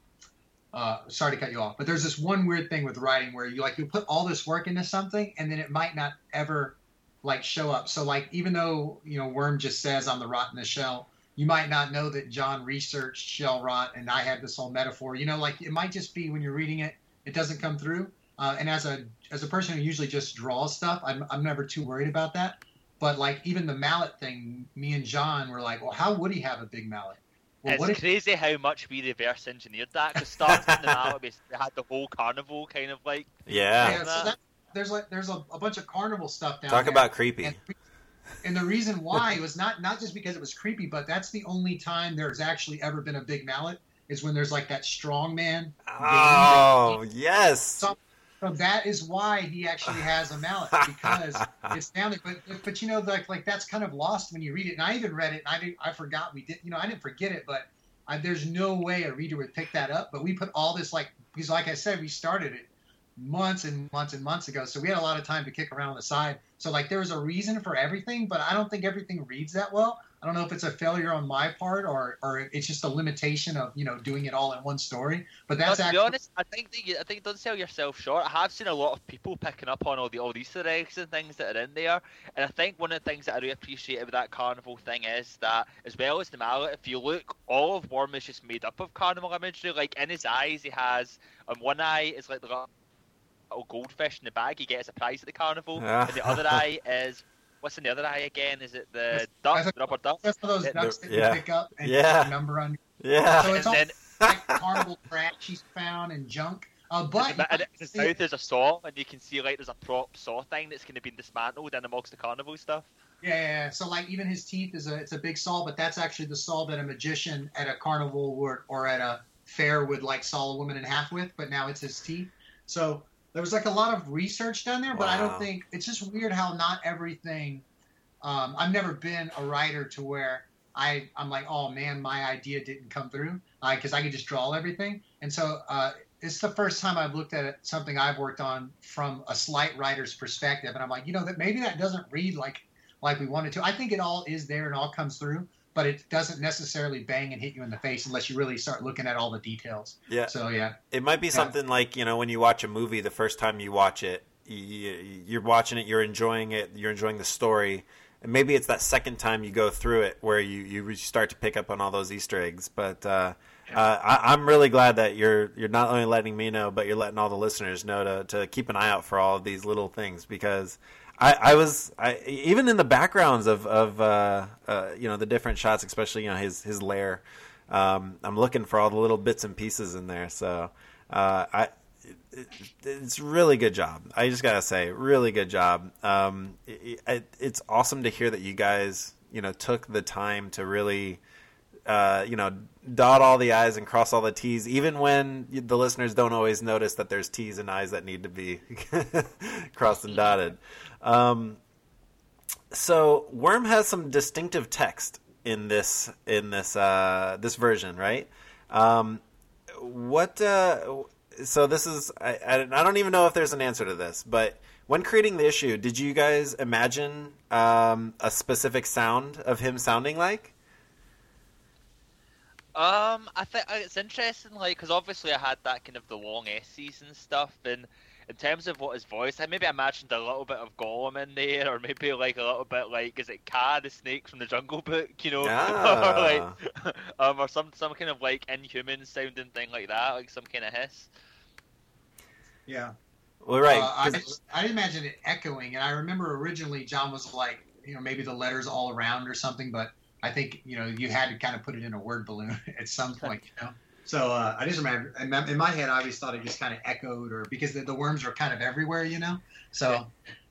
Uh, sorry to cut you off, but there's this one weird thing with writing where you like you put all this work into something and then it might not ever like show up. So like even though you know Worm just says I'm the rot in the shell, you might not know that John researched shell rot and I had this whole metaphor. You know, like it might just be when you're reading it, it doesn't come through. Uh, and as a as a person who usually just draws stuff, I'm I'm never too worried about that. But like even the mallet thing, me and John were like, well, how would he have a big mallet? Well, it's what if crazy how much we reverse engineered that. Because starting in the we had the whole carnival kind of like. Yeah. Yeah, so that, there's like there's a, a bunch of carnival stuff down there. talk there. about creepy. And, and the reason why was not not just because it was creepy, but that's the only time there's actually ever been a big mallet is when there's like that strong man. Oh yes. So, so that is why he actually has a mallet because it's down there. But but you know like like that's kind of lost when you read it. And I even read it and I didn't I forgot we did you know I didn't forget it, but I, there's no way a reader would pick that up. But we put all this like because like I said we started it months and months and months ago. So we had a lot of time to kick around on the side. So like there was a reason for everything, but I don't think everything reads that well. I don't know if it's a failure on my part or or it's just a limitation of you know doing it all in one story. But that's to actually be honest, I think that you, I think don't sell yourself short. I have seen a lot of people picking up on all the all the Easter eggs and things that are in there, and I think one of the things that I really appreciate about that carnival thing is that as well as the mallet, if you look, all of Worm is just made up of carnival imagery. Like in his eyes, he has on one eye is like the little goldfish in the bag he gets a prize at the carnival, Ah. and the other eye is. What's in the other eye again? Is it the duck, the rubber duck? That's one of those ducks that Yeah. you pick up and Yeah. put a number on. Yeah. So it's all And like carnival trash he's found and junk. Uh, but and, and in the south there's a saw, and you can see like there's a prop saw thing that's going to be dismantled in amongst the carnival stuff. Yeah, yeah, yeah. So like even his teeth is a it's a big saw, but that's actually the saw that a magician at a carnival or, or at a fair would like saw a woman in half with, but now it's his teeth. So there was like a lot of research done there, but I don't think it's just weird how not everything. Um, I've never been a writer to where I I'm like, oh man, my idea didn't come through because I could just draw everything, and so uh, it's the first time I've looked at it, something I've worked on from a slight writer's perspective, and I'm like, you know, that maybe that doesn't read like like we wanted to. I think it all is there and all comes through, but it doesn't necessarily bang and hit you in the face unless you really start looking at all the details. Yeah. So yeah. It might be Yeah. something like you know when you watch a movie the first time you watch it, you, you're watching it, you're enjoying it, you're enjoying the story, and maybe it's that second time you go through it where you you start to pick up on all those Easter eggs. But uh, uh, I, I'm really glad that you're you're not only letting me know, but you're letting all the listeners know to to keep an eye out for all of these little things because. I, I was I, even in the backgrounds of of uh, uh, you know the different shots, especially you know his his lair. Um, I'm looking for all the little bits and pieces in there. So uh, I it, it's really good job. I just gotta say, really good job. Um, it, it, it's awesome to hear that you guys you know took the time to really uh, you know, dot all the I's and cross all the T's, even when the listeners don't always notice that there's T's and I's that need to be crossed and dotted. Um, so Worm has some distinctive text in this in this uh, this version, right? Um, what? Uh, so this is I, I don't even know if there's an answer to this, but when creating the issue, did you guys imagine um, a specific sound of him sounding like? Um, I think it's interesting, like, because obviously I had that kind of the long S's and stuff, and in terms of what his voice, I maybe imagined a little bit of Gollum in there, or maybe like a little bit like, is it Kaa the snake from the Jungle Book, you know, Ah. or like, um, or some some kind of like inhuman sounding thing like that, like some kind of hiss. Yeah. Well, right. Uh, I, 'cause- I imagine it echoing, and I remember originally John was like, you know, maybe the letters all around or something, but I think you know you had to kind of put it in a word balloon at some point, you know. So uh, I just remember in my, head, I always thought it just kind of echoed, or because the, the worms are kind of everywhere, you know. So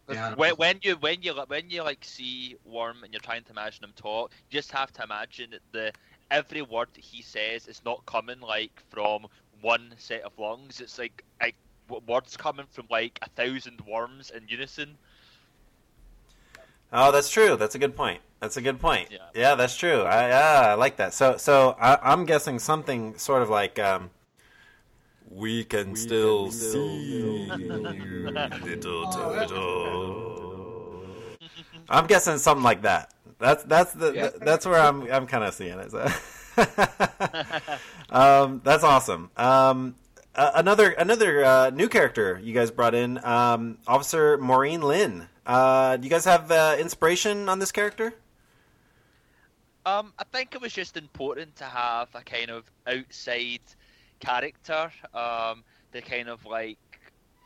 yeah, I don't When, know. when you when you when you like see Worm and you're trying to imagine him talk, you just have to imagine that the every word that he says is not coming like from one set of lungs. It's like like words coming from like a thousand worms in unison. Oh, that's true. That's a good point. That's a good point. Yeah, that's true. I yeah, I like that. So so I, I'm guessing something sort of like um, we can still see you, little turtle. I'm guessing something like that. That's that's the that's where I'm I'm kind of seeing it. So. um, that's awesome. Um, uh, another another uh, new character you guys brought in, um, Officer Maureen Lynn. Uh, do you guys have uh, inspiration on this character? Um, I think it was just important to have a kind of outside character, um, to kind of like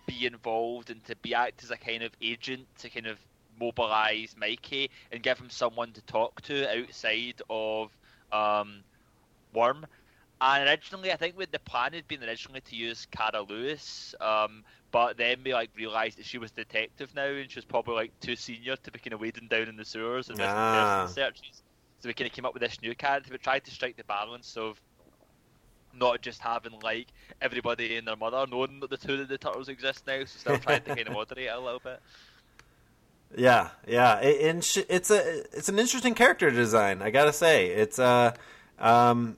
be involved and to be act as a kind of agent to kind of mobilize Mikey and give him someone to talk to outside of um, Worm. And originally, I think with the plan had been originally to use Cara Lewis, um, but then we like realised that she was detective now, and she was probably like too senior to be kind of wading down in the sewers and Ah. searches. So we kind of came up with this new character, but tried to strike the balance of not just having like everybody and their mother knowing that the two of the turtles exist now, so still trying to kind of moderate it a little bit. Yeah, yeah, it, and sh- it's a it's an interesting character design. I gotta say, it's uh, um,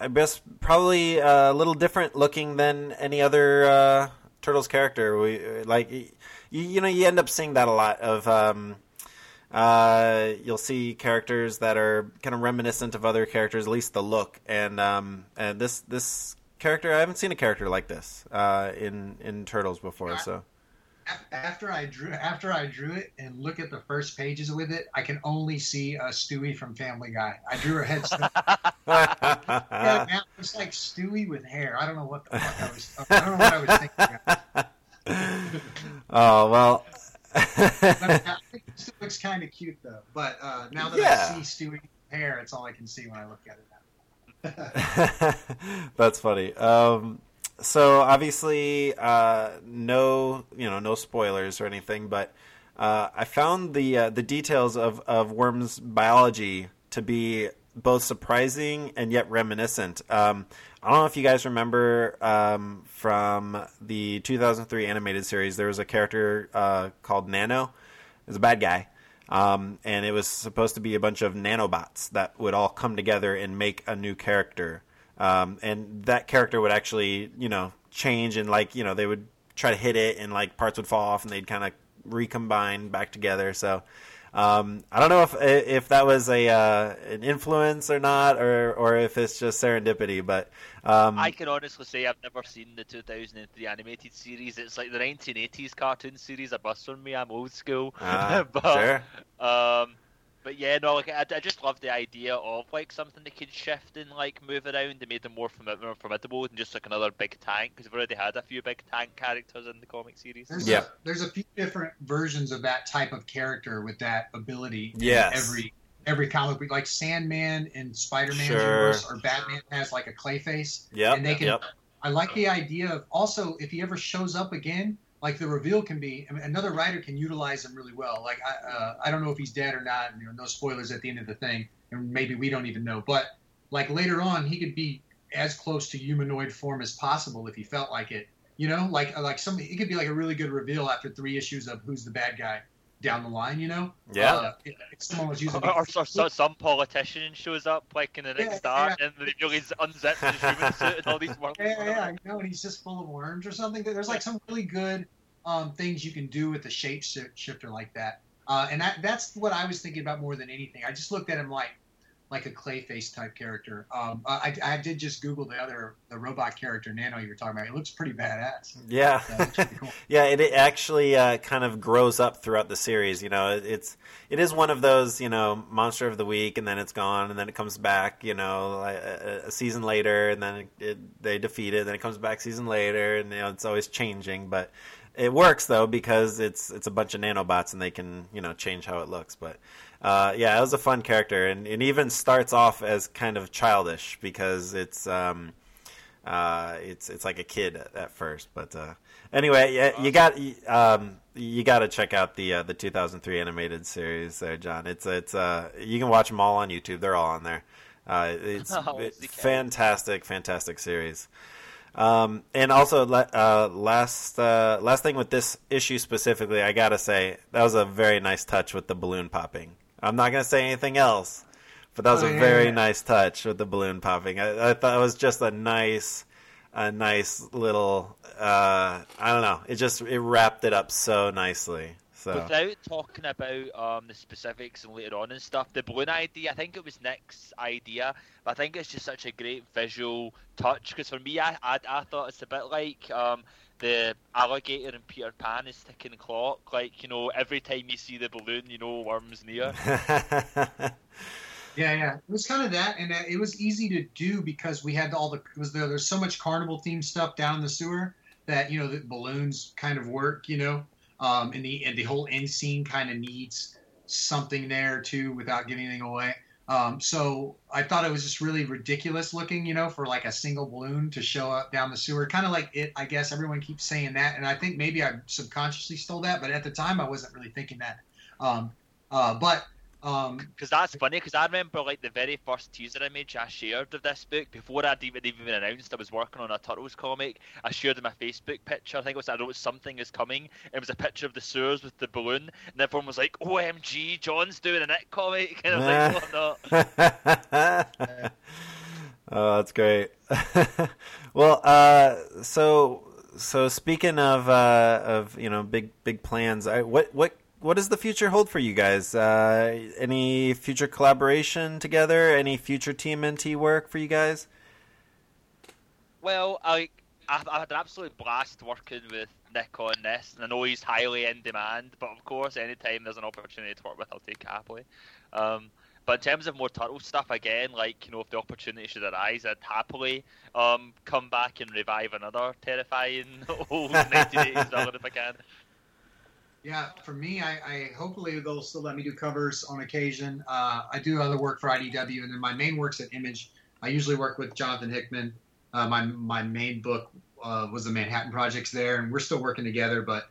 I- guess probably a little different looking than any other uh, Turtles character. We like you, you know you end up seeing that a lot of. Um, uh, you'll see characters that are kind of reminiscent of other characters, at least the look. And um, and this this character, I haven't seen a character like this uh, in in Turtles before. So after I drew after I drew it and look at the first pages with it, I can only see a Stewie from Family Guy. I drew a head. yeah, it's like Stewie with hair. I don't know what the fuck I was. I don't know what I was thinking. oh well. I think it still looks kind of cute though. But uh, now that yeah. I see Stewie with hair, it's all I can see when I look at it. That's funny. Um, so obviously, uh, no, you know, no spoilers or anything, but uh, I found the uh, the details of of Worm's biology to be both surprising and yet reminiscent. Um, I don't know if you guys remember um, from the 2003 animated series, there was a character uh, called Nano. It was a bad guy. Um, and it was supposed to be a bunch of nanobots that would all come together and make a new character. Um, and that character would actually, you know, change and like, you know, they would try to hit it and like parts would fall off and they'd kind of recombine back together. So um, I don't know if if that was a uh, an influence or not, or or if it's just serendipity. But um, I can honestly say I've never seen the 2003 animated series. It's like the 1980s cartoon series. A bus on me. I'm old school. Uh, but, sure. Um, but yeah, no, like I, I just love the idea of like something that could shift and like move around. They made them more, more formidable than just like another big tank because we've already had a few big tank characters in the comic series. There's yeah, a, there's a few different versions of that type of character with that ability. Yeah, every every comic book, like Sandman and Spider-Man sure. universe, or Batman has like a Clayface. Yeah, and they can. Yep. I like the idea of also if he ever shows up again, like the reveal can be another writer can utilize him really well. Like I uh, I don't know if he's dead or not. You know, no spoilers at the end of the thing, and maybe we don't even know. But like later on, he could be as close to humanoid form as possible if he felt like it. You know, like like some it could be like a really good reveal after three issues of who's the bad guy down the line. You know, yeah. Uh, if, if someone was using or, or, or, some politician shows up like in the next yeah, art yeah. and they really unzip his human suit and all these worms. Yeah, yeah, you know, and he's just full of worms or something. There's like some really good um, things you can do with a shape shifter like that. Uh, and that, that's what I was thinking about more than anything. I just looked at him like like a Clayface type character. Um, I, I did just Google the other the robot character Nano you were talking about. It looks pretty badass. Yeah, so cool. yeah. It, it actually uh, kind of grows up throughout the series. You know, it, it's it is one of those you know monster of the week, and then it's gone, and then it comes back. You know, a, a season later, and then it, they defeat it, and then it comes back season later, and you know it's always changing, but. It works though because it's it's a bunch of nanobots and they can you know change how it looks. But uh, yeah, it was a fun character and it even starts off as kind of childish because it's um, uh, it's it's like a kid at, at first. But uh, anyway, yeah, you got um, you got to check out the uh, the 2003 animated series there, John. It's it's uh, you can watch them all on YouTube. They're all on there. Uh, it's, Oh, fantastic, fantastic series. Um, and also, uh, last uh, last thing with this issue specifically, I gotta say that was a very nice touch with the balloon popping. I'm not gonna say anything else, but that was Oh, a yeah, very yeah. nice touch with the balloon popping. I, I thought it was just a nice, a nice little. Uh, I don't know. It just it wrapped it up so nicely. So Without talking about um, the specifics and later on and stuff, the balloon idea, I think it was Nick's idea, but I think it's just such a great visual touch. Because for me, I, I, I thought it's a bit like um, the alligator in Peter Pan is ticking the clock. Like, you know, every time you see the balloon, you know worm's near. Yeah, yeah. It was kind of that, and uh, it was easy to do because we had all the. It was there, there's so much carnival themed stuff down in the sewer that you know the balloons kind of work, you know, um, and the and the whole end scene kind of needs something there too without giving anything away. Um, so I thought it was just really ridiculous looking, you know, for like a single balloon to show up down the sewer. Kind of like it, I guess everyone keeps saying that, and I think maybe I subconsciously stole that, but at the time I wasn't really thinking that. Um, uh, but um, Because that's funny, because I remember like the very first teaser image I shared of this book before I'd even even announced I was working on a Turtles comic. I shared in my Facebook picture. I think it was I wrote something is coming. It was a picture of the sewers with the balloon, and everyone was like, "OMG, John's doing an it comic," and I was like, "No, no." oh, that's great. well, uh, so so speaking of uh, of you know big big plans, I, what what what does the future hold for you guys? Uh, any future collaboration together? Any future TMNT work for you guys? Well, I I've, I've had an absolute blast working with Nick on this, and I know he's highly in demand. But of course, anytime there's an opportunity to work with, I'll take it happily. Um, but in terms of more turtle stuff, again, like you know, if the opportunity should arise, I'd happily um, come back and revive another terrifying old 1980s villain if I can. Yeah, for me, I, I, hopefully they'll still let me do covers on occasion. Uh, I do other work for IDW, and then my main work's at Image. I usually work with Jonathan Hickman. Uh, my my main book uh, was the Manhattan Projects there, and we're still working together. But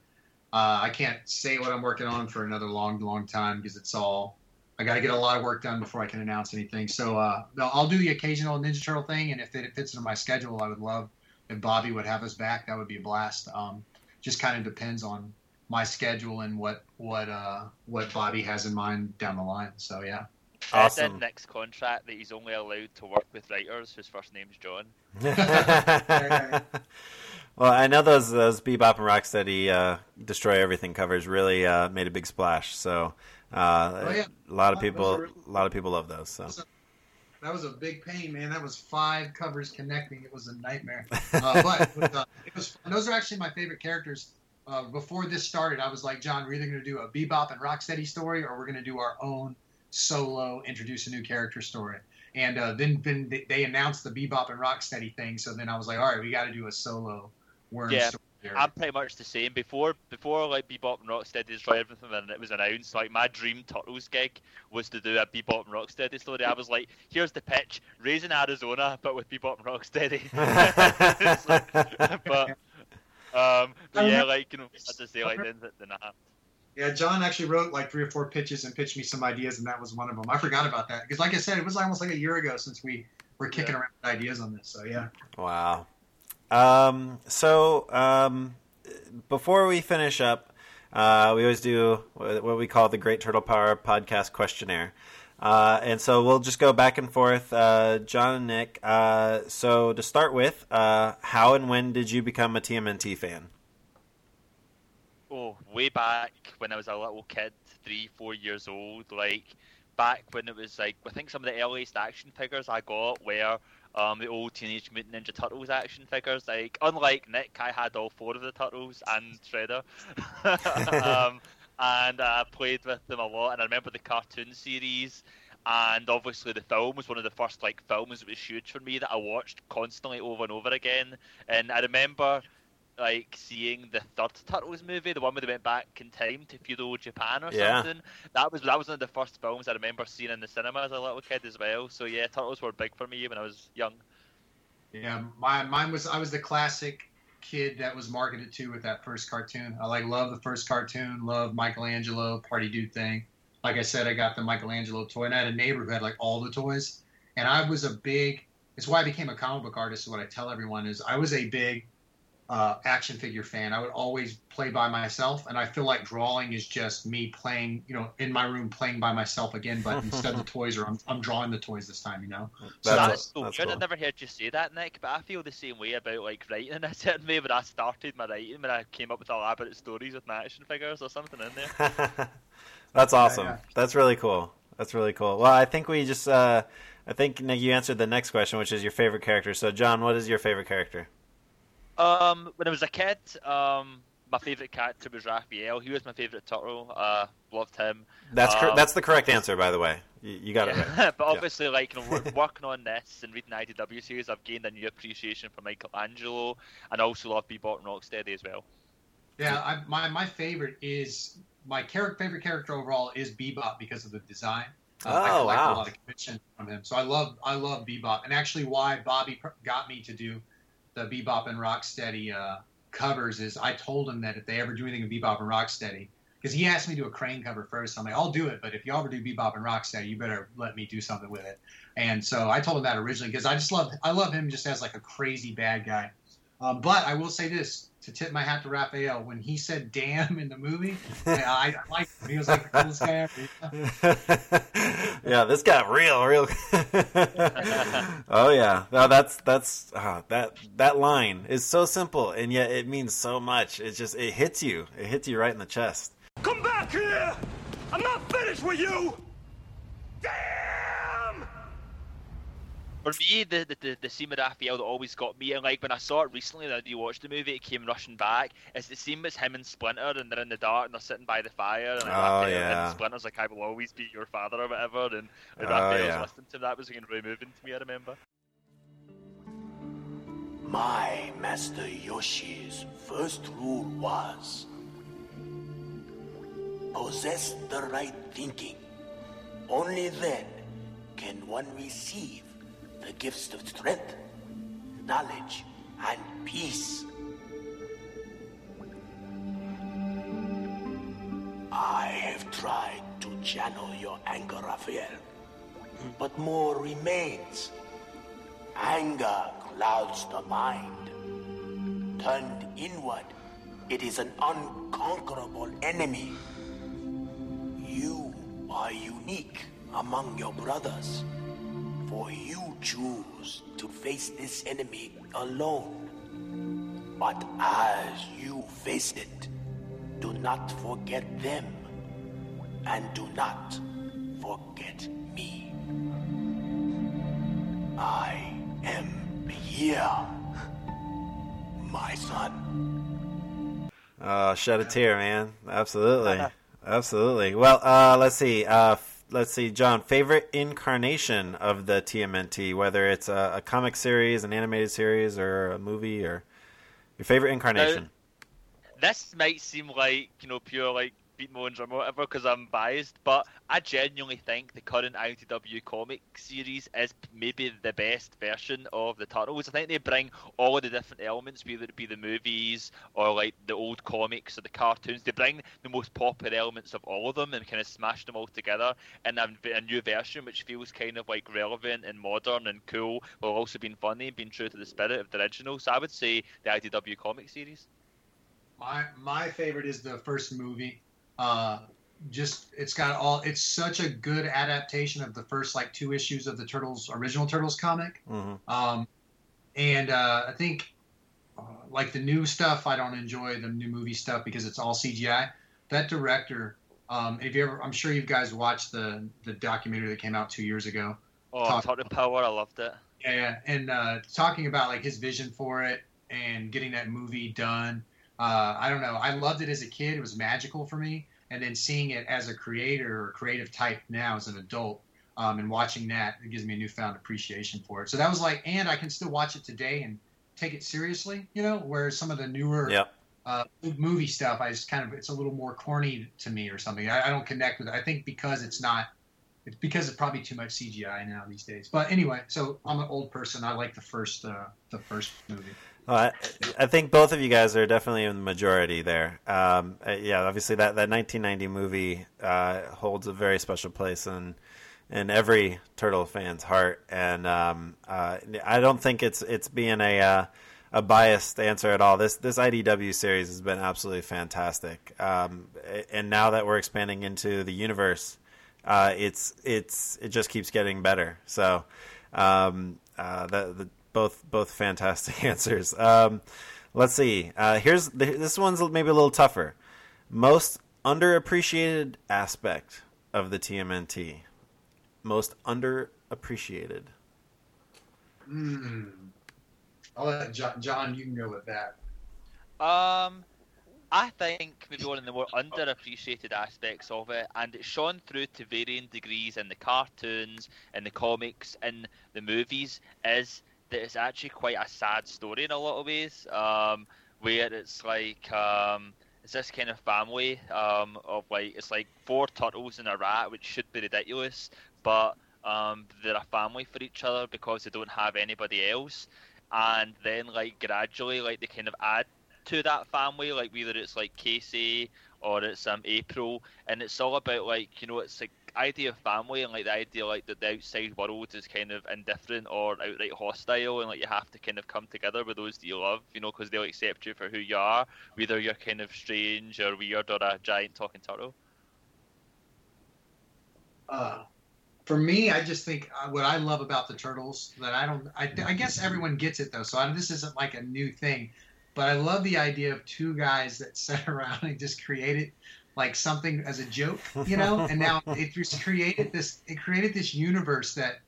uh, I can't say what I'm working on for another long, long time because it's all I got to get a lot of work done before I can announce anything. So uh, I'll do the occasional Ninja Turtle thing, and if it fits into my schedule, I would love if Bobby would have us back. That would be a blast. Um, just kind of depends on my schedule and what what uh, what Bobby has in mind down the line. So yeah. Awesome. Said next contract that he's only allowed to work with writers whose first name's John. well, I know those those Bebop and Rocksteady uh, Destroy Everything covers really uh, made a big splash. So uh, oh, yeah. a lot of people really, a lot of people love those. So. That was a big pain, man. That was five covers connecting. It was a nightmare. Uh, but uh, it was, those are actually my favorite characters uh, before this started, I was like, John, we're either going to do a Bebop and Rocksteady story, or we're going to do our own solo, introduce a new character story. And uh, then, then they announced the Bebop and Rocksteady thing, so then I was like, all right, we got to do a solo Worm yeah. story. I'm pretty much the same. Before before like Bebop and Rocksteady destroyed everything and it was announced, like my dream Turtles gig was to do a Bebop and Rocksteady story. I was like, here's the pitch, raising Arizona, but with Bebop and Rocksteady. like, but um, but yeah, like you know, I just say like then then I yeah, John actually wrote like three or four pitches and pitched me some ideas, and that was one of them. I forgot about that because, like I said, it was almost like a year ago since we were kicking yeah. around ideas on this. So yeah. Wow. Um, so um, before we finish up, uh, we always do what we call the Great Turtle Power Podcast Questionnaire. Uh, and so we'll just go back and forth, uh, John and Nick. Uh, so to start with, uh, how and when did you become a TMNT fan? Oh, way back when I was a little kid, three, four years old. Like back when it was like I think some of the earliest action figures I got were um, the old Teenage Mutant Ninja Turtles action figures. Like unlike Nick, I had all four of the Turtles and Shredder. um, and I uh, played with them a lot. And I remember the cartoon series, and obviously the film was one of the first like films that was huge for me that I watched constantly over and over again. And I remember like seeing the third Turtles movie, the one where they went back in time to feudal Japan or yeah. something. That was that was one of the first films I remember seeing in the cinema as a little kid as well. So yeah, Turtles were big for me when I was young. Yeah, my mine was I was the classic kid that was marketed to with that first cartoon. I like love the first cartoon, love Michelangelo party dude thing. Like I said, I got the Michelangelo toy, and I had a neighbor who had like all the toys. And I was a big. It's why I became a comic book artist. What I tell everyone is I was a big uh, action figure fan. I would always play by myself, and I feel like drawing is just me playing, you know, in my room playing by myself again. But instead of the toys, or I'm, I'm drawing the toys this time, you know. So that's, that's so weird. Cool. I never heard you say that, Nick. But I feel the same way about like writing in a certain way. When I started my writing, when I came up with elaborate stories with my action figures or something in there. that's awesome. Yeah, yeah. That's really cool. That's really cool. Well, I think we just. Uh, I think Nick, you answered the next question, which is your favorite character. So, John, what is your favorite character? Um, when I was a kid, um, my favorite character was Raphael. He was my favorite turtle. Uh, loved him. That's um, that's the correct answer, by the way. You, you got yeah. it right. but obviously, yeah. like you know, working on this and reading the IDW series, I've gained a new appreciation for Michelangelo, and also love Bebop and Rocksteady as well. Yeah, I, my my favorite is my character favorite character overall is Bebop because of the design. Uh, oh, I collect wow. a lot of commission from him, so I love I love Bebop, and actually, why Bobby got me to do the Bebop and Rocksteady uh, covers is I told him that if they ever do anything with Bebop and Rocksteady, because he asked me to do a Krang cover first. I'm like, I'll do it, but if you ever do Bebop and Rocksteady, you better let me do something with it. And so I told him that originally because I just love I love him just as like a crazy bad guy. Um, but I will say this to tip my hat to Raphael when he said "damn" in the movie. I, I liked him. He was like the coolest guy ever. yeah, this got real, real. oh yeah, no, that's that's uh, that that line is so simple and yet it means so much. It just it hits you. It hits you right in the chest. Come back here! I'm not finished with you! For me, the, the, the, the scene with Raphael that always got me, and like when I saw it recently, and I rewatched the movie, it came rushing back. It's the scene with him and Splinter, and they're in the dark, and they're sitting by the fire, and like, Oh, Raphael, yeah. and Splinter's like, "I will always be your father" or whatever, and, and Oh, Raphael's yeah. listening to him. That was again very moving to me. I remember. My Master Yoshi's first rule was possess the right thinking. Only then can one receive the gifts of strength, knowledge, and peace. I have tried to channel your anger, Raphael, but more remains. Anger clouds the mind. Turned inward, it is an unconquerable enemy. You are unique among your brothers, for you choose to face this enemy alone. But as you face it, do not forget them, and do not forget me. I am here, my son. Oh, shed a tear, man. Absolutely, absolutely. Well, uh, let's see. Uh, f- let's see, John. Favorite incarnation of the TMNT, whether it's a, a comic series, an animated series, or a movie, or your favorite incarnation. Uh, this might seem like you know pure like beat my or whatever because I'm biased, but I genuinely think the current IDW comic series is maybe the best version of the Turtles. I think they bring all of the different elements, whether it be the movies or like the old comics or the cartoons. They bring the most popular elements of all of them and kind of smash them all together in a, a new version, which feels kind of like relevant and modern and cool, while also being funny and being true to the spirit of the original. So I would say the IDW comic series. My my favorite is the first movie. Uh, just it's got all. It's such a good adaptation of the first like two issues of the Turtles original Turtles comic. Mhm. Um, and uh, I think uh, like the new stuff, I don't enjoy the new movie stuff because it's all CGI. That director, um, if you ever, I'm sure you guys watched the the documentary that came out two years ago. Oh, Talk- Turtle Power, I loved it. Yeah, yeah. and uh, talking about like his vision for it and getting that movie done. Uh, I don't know. I loved it as a kid. It was magical for me, and then seeing it as a creator or creative type now as an adult, um, and watching that, it gives me a newfound appreciation for it. So that was like, and I can still watch it today and take it seriously. You know, whereas some of the newer Yep. uh, movie stuff, I just kind of it's a little more corny to me or something. I, I don't connect with it. I think because it's not. It's because it's probably too much CGI now these days. But anyway, so I'm an old person. I like the first uh, the first movie. Well, I, I think both of you guys are definitely in the majority there. Um, uh, yeah, obviously that, that 1990 movie uh, holds a very special place in in every turtle fan's heart, and um, uh, I don't think it's it's being a uh, a biased answer at all. This this IDW series has been absolutely fantastic, um, and now that we're expanding into the universe, uh, it's it's it just keeps getting better. So, um, uh, the, the both both fantastic answers. Um, let's see. Uh, here's the, this one's maybe a little tougher. Most underappreciated aspect of the TMNT. Most underappreciated. Mm. I'll let John, John. You can go with that. Um, I think maybe one of the more underappreciated aspects of it, and it's shown through to varying degrees in the cartoons, in the comics, in the movies, is that it's actually quite a sad story in a lot of ways. Um, where it's like um, it's this kind of family um, of like it's like four turtles and a rat, which should be ridiculous, but um, they're a family for each other because they don't have anybody else. And then like gradually, like they kind of add to that family, like whether it's like Casey or it's um April, and it's all about like you know it's like idea of family and like the idea like that the outside world is kind of indifferent or outright hostile, and like you have to kind of come together with those that you love, you know, because they'll accept you for who you are, whether you're kind of strange or weird or a giant talking turtle. Uh, for me, I just think uh, what I love about the turtles that I don't. I, I guess everyone gets it though, so I, this isn't like a new thing. But I love the idea of two guys that sat around and just created like something as a joke, you know. and now it just created this. It created this universe that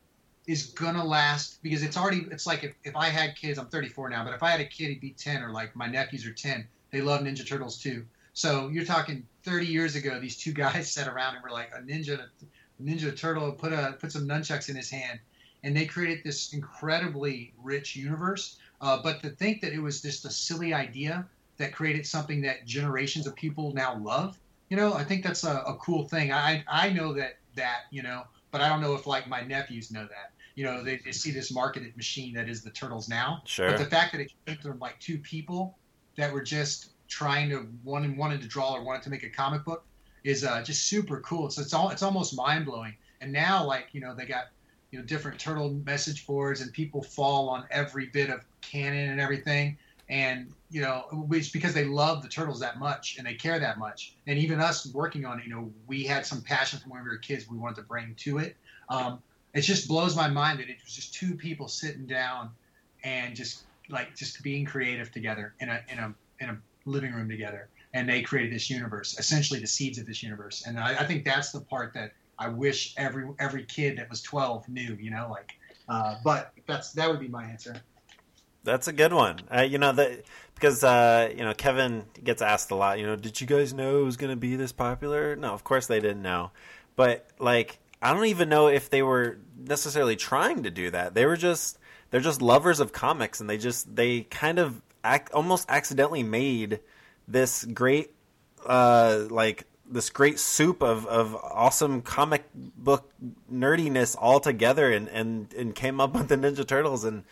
is gonna last because it's already. It's like if, if I had kids, I'm 34 now, but if I had a kid, he'd be 10, or like my nephews are 10. They love Ninja Turtles too. So you're talking 30 years ago, these two guys sat around and were like a ninja, a ninja turtle, put a put some nunchucks in his hand, and they created this incredibly rich universe. Uh, but to think that it was just a silly idea that created something that generations of people now love, you know, I think that's a, a cool thing. I I know that that you know, but I don't know if like my nephews know that. You know, they, they see this marketed machine that is the turtles now. Sure. But the fact that it came from like two people that were just trying to one wanted to draw or wanted to make a comic book is uh, just super cool. So it's all it's almost mind blowing. And now like you know they got you know different turtle message boards and people fall on every bit of canon and everything. And you know it's because they love the turtles that much and they care that much. And even us working on it, you know, we had some passion from when we were kids. We wanted to bring to it. Um, it just blows my mind that it was just two people sitting down and just like just being creative together in a in a in a living room together and they created this universe essentially the seeds of this universe and I, I, think that's the part that i wish every every kid that was 12 knew you know like uh, but that's that would be my answer that's a good one uh, you know that because uh, you know kevin gets asked a lot you know did you guys know it was going to be this popular? No of course they didn't know. But like i don't even know if they were necessarily trying to do that. They were just they're just lovers of comics and they just they kind of ac- almost accidentally made this great uh, like this great soup of, of awesome comic book nerdiness all together and, and, and came up with the Ninja Turtles and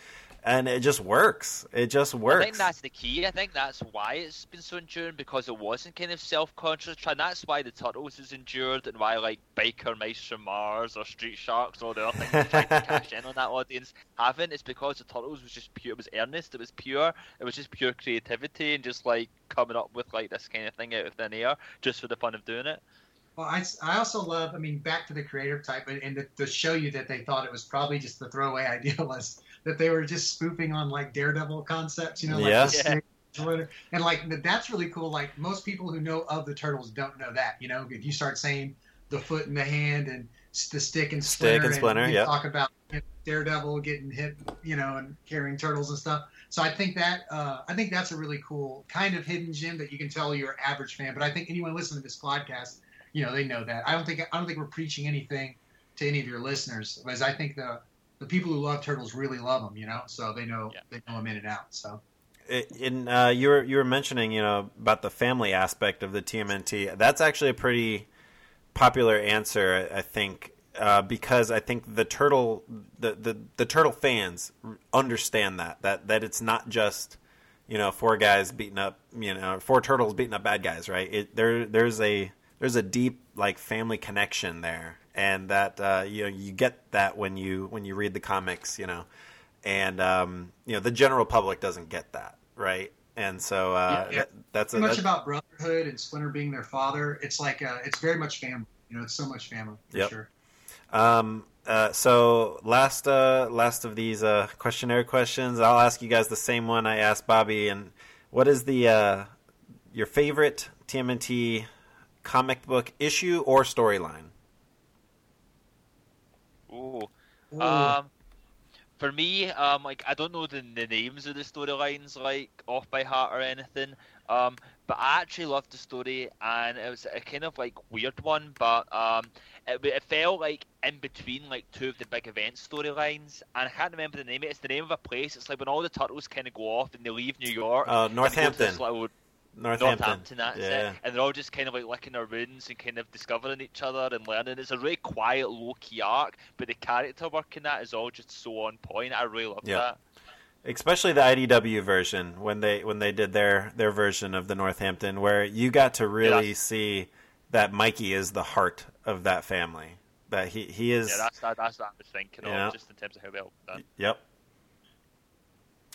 and it just works. It just works. I think that's the key. I think that's why it's been so enduring because it wasn't kind of self-conscious. And that's why the Turtles is endured, and why like Biker Mice from Mars or Street Sharks or the other things trying to cash in on that audience haven't. It's because the Turtles was just pure. It was earnest. It was pure. It was just pure creativity and just like coming up with like this kind of thing out of thin air just for the fun of doing it. Well, I, I also love, I mean, back to the creative type, and, and to, to show you that they thought it was probably just the throwaway idea was that they were just spoofing on like Daredevil concepts, you know, like yeah. the stick, and like that's really cool. Like most people who know of the turtles don't know that, you know, if you start saying the foot and the hand and the stick and splinter, stick and splinter, and yeah. talk about Daredevil getting hit, you know, and carrying turtles and stuff. So I think that uh, I think that's a really cool kind of hidden gem that you can tell your average fan. But I think anyone listening to this podcast, you know, they know that. I don't think I don't think we're preaching anything to any of your listeners, because I think the the people who love turtles really love them, you know, so they know yeah. they know them in and out. So. In uh, you were you were mentioning you know about the family aspect of the TMNT. That's actually a pretty popular answer, I think, uh, because I think the turtle the, the, the turtle fans understand that that that it's not just you know four guys beating up you know four turtles beating up bad guys, right? It, there there's a there's a deep like family connection there, and that uh, you know you get that when you when you read the comics, you know, and um, you know the general public doesn't get that, right? And so uh, yeah, yeah. That, that's a, much that's... about brotherhood and Splinter being their father. It's like uh, it's very much family. You know, it's so much family for yep. sure. Um, uh, so last uh, last of these uh, questionnaire questions, I'll ask you guys the same one I asked Bobby. And what is the uh, your favorite TMNT comic book issue or storyline? Ooh. Ooh. Um, for me, um, like I don't know the, the names of the storylines like off by heart or anything. Um, but I actually loved the story, and it was a kind of like weird one, but um, it, it felt like in between like two of the big event storylines, and I can't remember the name. It's the name of a place. It's like when all the turtles kind of go off and they leave New York. Uh, Northampton. Little, Northampton. Northampton, that's yeah. it. And they're all just kind of like licking their wounds and kind of discovering each other and learning. It's a really quiet, low key arc, but the character work in that is all just so on point. I really love yeah. that. especially the IDW version when they when they did their their version of the Northampton, where you got to really Yeah. see that Mikey is the heart of that family. That he he is. Yeah, that's that, that's what I was thinking Yeah. of, just in terms of how well done. Yep.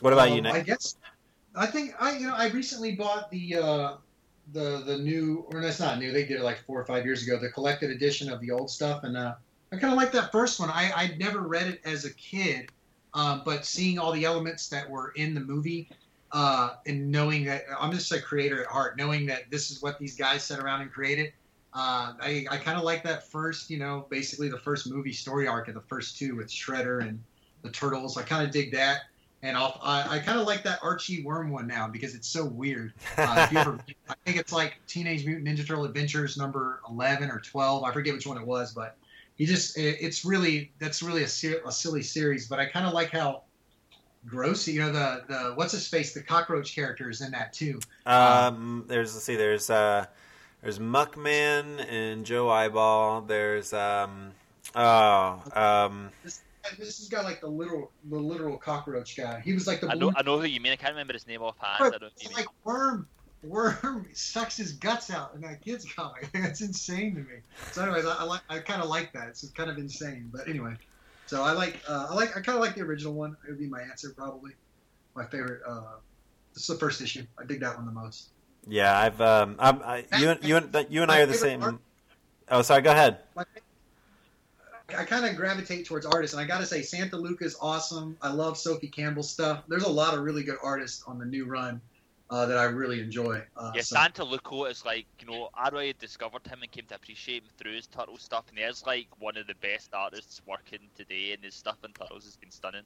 What about you, Um, Nick? I guess I think I you know I recently bought the uh, the the new or that's not new. They did it like four or five years ago. The collected edition of the old stuff, and uh, I kind of like that first one. I I never read it as a kid, um, but seeing all the elements that were in the movie. Uh, and knowing that I'm just a creator at heart, knowing that this is what these guys sat around and created, uh, I, I kind of like that first, you know, basically the first movie story arc of the first two with Shredder and the Turtles. I kind of dig that. And I'll, I, I kind of like that Archie Worm one now because it's so weird. Uh, if you ever, I think it's like Teenage Mutant Ninja Turtle Adventures number 11 or 12. I forget which one it was, but he just, it, it's really, that's really a, ser- a silly series. But I kind of like how gross, you know, the, the, what's his face, the cockroach character is in that too. Um, there's let's see, there's uh, there's Muckman and Joe Eyeball. There's um, oh um, This, this has got like the literal, the literal cockroach guy. He was like the I know, I know who you mean. I can't remember his name offhand. I don't know who it's you mean. like worm worm sucks his guts out in that kid's comic. That's insane to me. So, anyways, I, I like I kind of like that. It's kind of insane, but anyway. So I like uh, I like I kind of like the original one. It would be my answer probably. My favorite. Uh, this is the first issue. I dig that one the most. yeah, I've um, I'm, I, you and you and you and I are the same. art- Oh, sorry. Go ahead. My, I kind of gravitate towards artists, and I got to say, Santolouco's awesome. I love Sophie Campbell's stuff. There's a lot of really good artists on the new run uh, that I really enjoy. Uh, Yeah, so- Santolouco is like, you know, I really discovered him and came to appreciate him through his Turtle stuff, and he's like one of the best artists working today, and his stuff in Turtles has been stunning.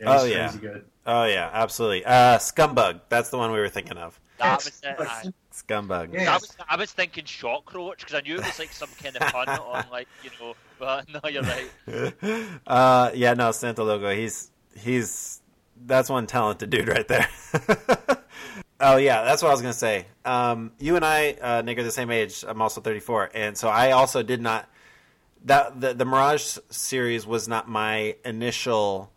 Yeah, oh yeah. good. Oh yeah, absolutely. Uh, Scumbug. That's the one we were thinking of. That was it. I, Scumbug. that was, I was thinking Shockroach because I knew it was like some kind of pun on like you know, but no, you're right. uh, yeah, no, Santolouco. He's he's that's one talented dude right there. oh yeah, that's what I was gonna say. Um, you and I, uh, Nick, are the same age. I'm also 34, and so I also did not. That the the Mirage series was not my initial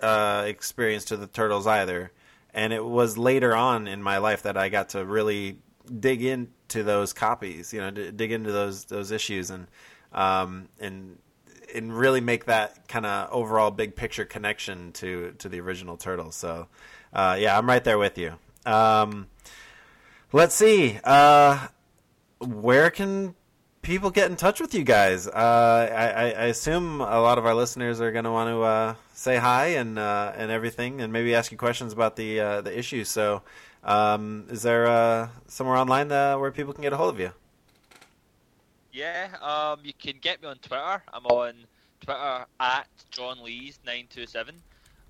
uh, experience to the Turtles either, and it was later on in my life that I got to really dig into those copies. You know, dig into those those issues and um, and and really make that kind of overall big picture connection to to the original Turtles. So, uh, yeah, I'm right there with you. Um, let's see. Uh, where can people get in touch with you guys? Uh, I, I, assume a lot of our listeners are going to want to uh, say hi and uh, and everything, and maybe ask you questions about the uh, the issue. So, um, is there uh, somewhere online uh, where people can get a hold of you? Yeah, um, you can get me on Twitter. I'm on Twitter at John Lees nine two seven.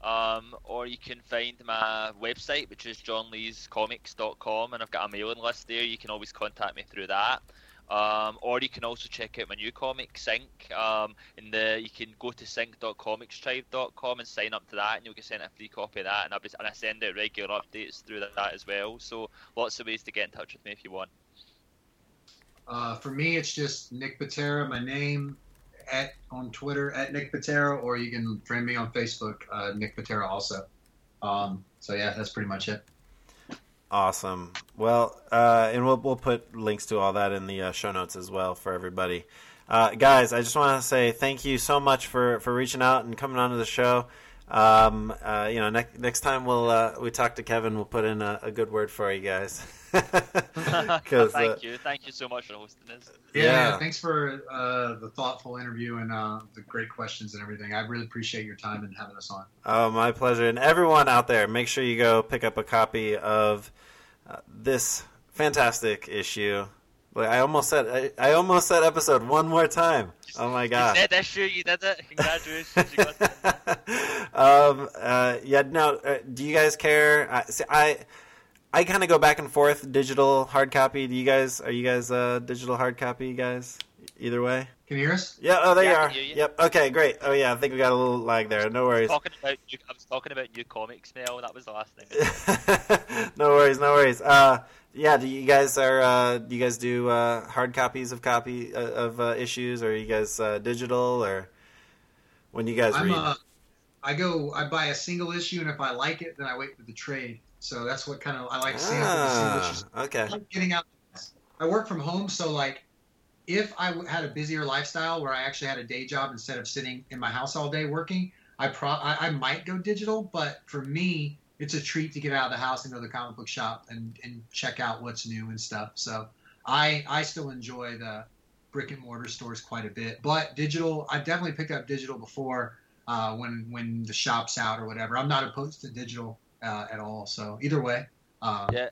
Um, or you can find my website, which is johnleescomics.com, and I've got a mailing list there. You can always contact me through that. Um, or you can also check out my new comic, Sink. Um, and the you can go to sink.comixtribe.com and sign up to that, and you'll get sent a free copy of that. And I, and I send out regular updates through that as well. So lots of ways to get in touch with me if you want. Uh, for me, it's just Nick Pitarra, my name, at on Twitter at Nick Pitarra, or you can friend me on Facebook, uh, Nick Pitarra also. Um, so yeah, that's pretty much it. Awesome. Well, uh, and we'll we'll put links to all that in the uh, show notes as well for everybody. Uh, guys, I just want to say thank you so much for, for reaching out and coming onto the show. Um, uh, you know, next next time we'll uh, we talk to Kevin, we'll put in a, a good word for you guys. 'Cause, Thank uh, you, thank you so much for hosting this. Yeah, Yeah. yeah, thanks for uh, the thoughtful interview and uh, the great questions and everything. I really appreciate your time and having us on. Oh, my pleasure. And everyone out there, make sure you go pick up a copy of uh, this fantastic issue. Like, I almost said I, I almost said episode one more time. Oh my god! You god. said that shit, you did that. Congratulations. you got um, uh, yeah, no. Uh, do you guys care? I, see, I, I kind of go back and forth. Digital, hard copy. Do you guys? Are you guys uh, digital hard copy guys? Either way. Can you hear us? Yeah. Oh, there Yeah, you are. you. Yep. Okay. Great. Oh yeah. I think we got a little lag there. No worries. talking about new, I was talking about new comics, Mel. That was the last thing. no worries. No worries. Uh, yeah. Do you guys are? Uh, do you guys do uh, hard copies of copy uh, of uh, issues, or are you guys uh, digital, or when you guys I'm read? uh, I go, I buy a single issue, and if I like it, then I wait for the trade. So that's what kind of I like seeing Ah, okay. I like getting out. I work from home, so like, if I had a busier lifestyle where I actually had a day job instead of sitting in my house all day working, I pro I, I might go digital. But for me, it's a treat to get out of the house and go to the comic book shop and, and check out what's new and stuff. So I I still enjoy the brick and mortar stores quite a bit, but digital I definitely picked up digital before uh, when when the shop's out or whatever. I'm not opposed to digital uh, at all. So either way, uh, Yeah.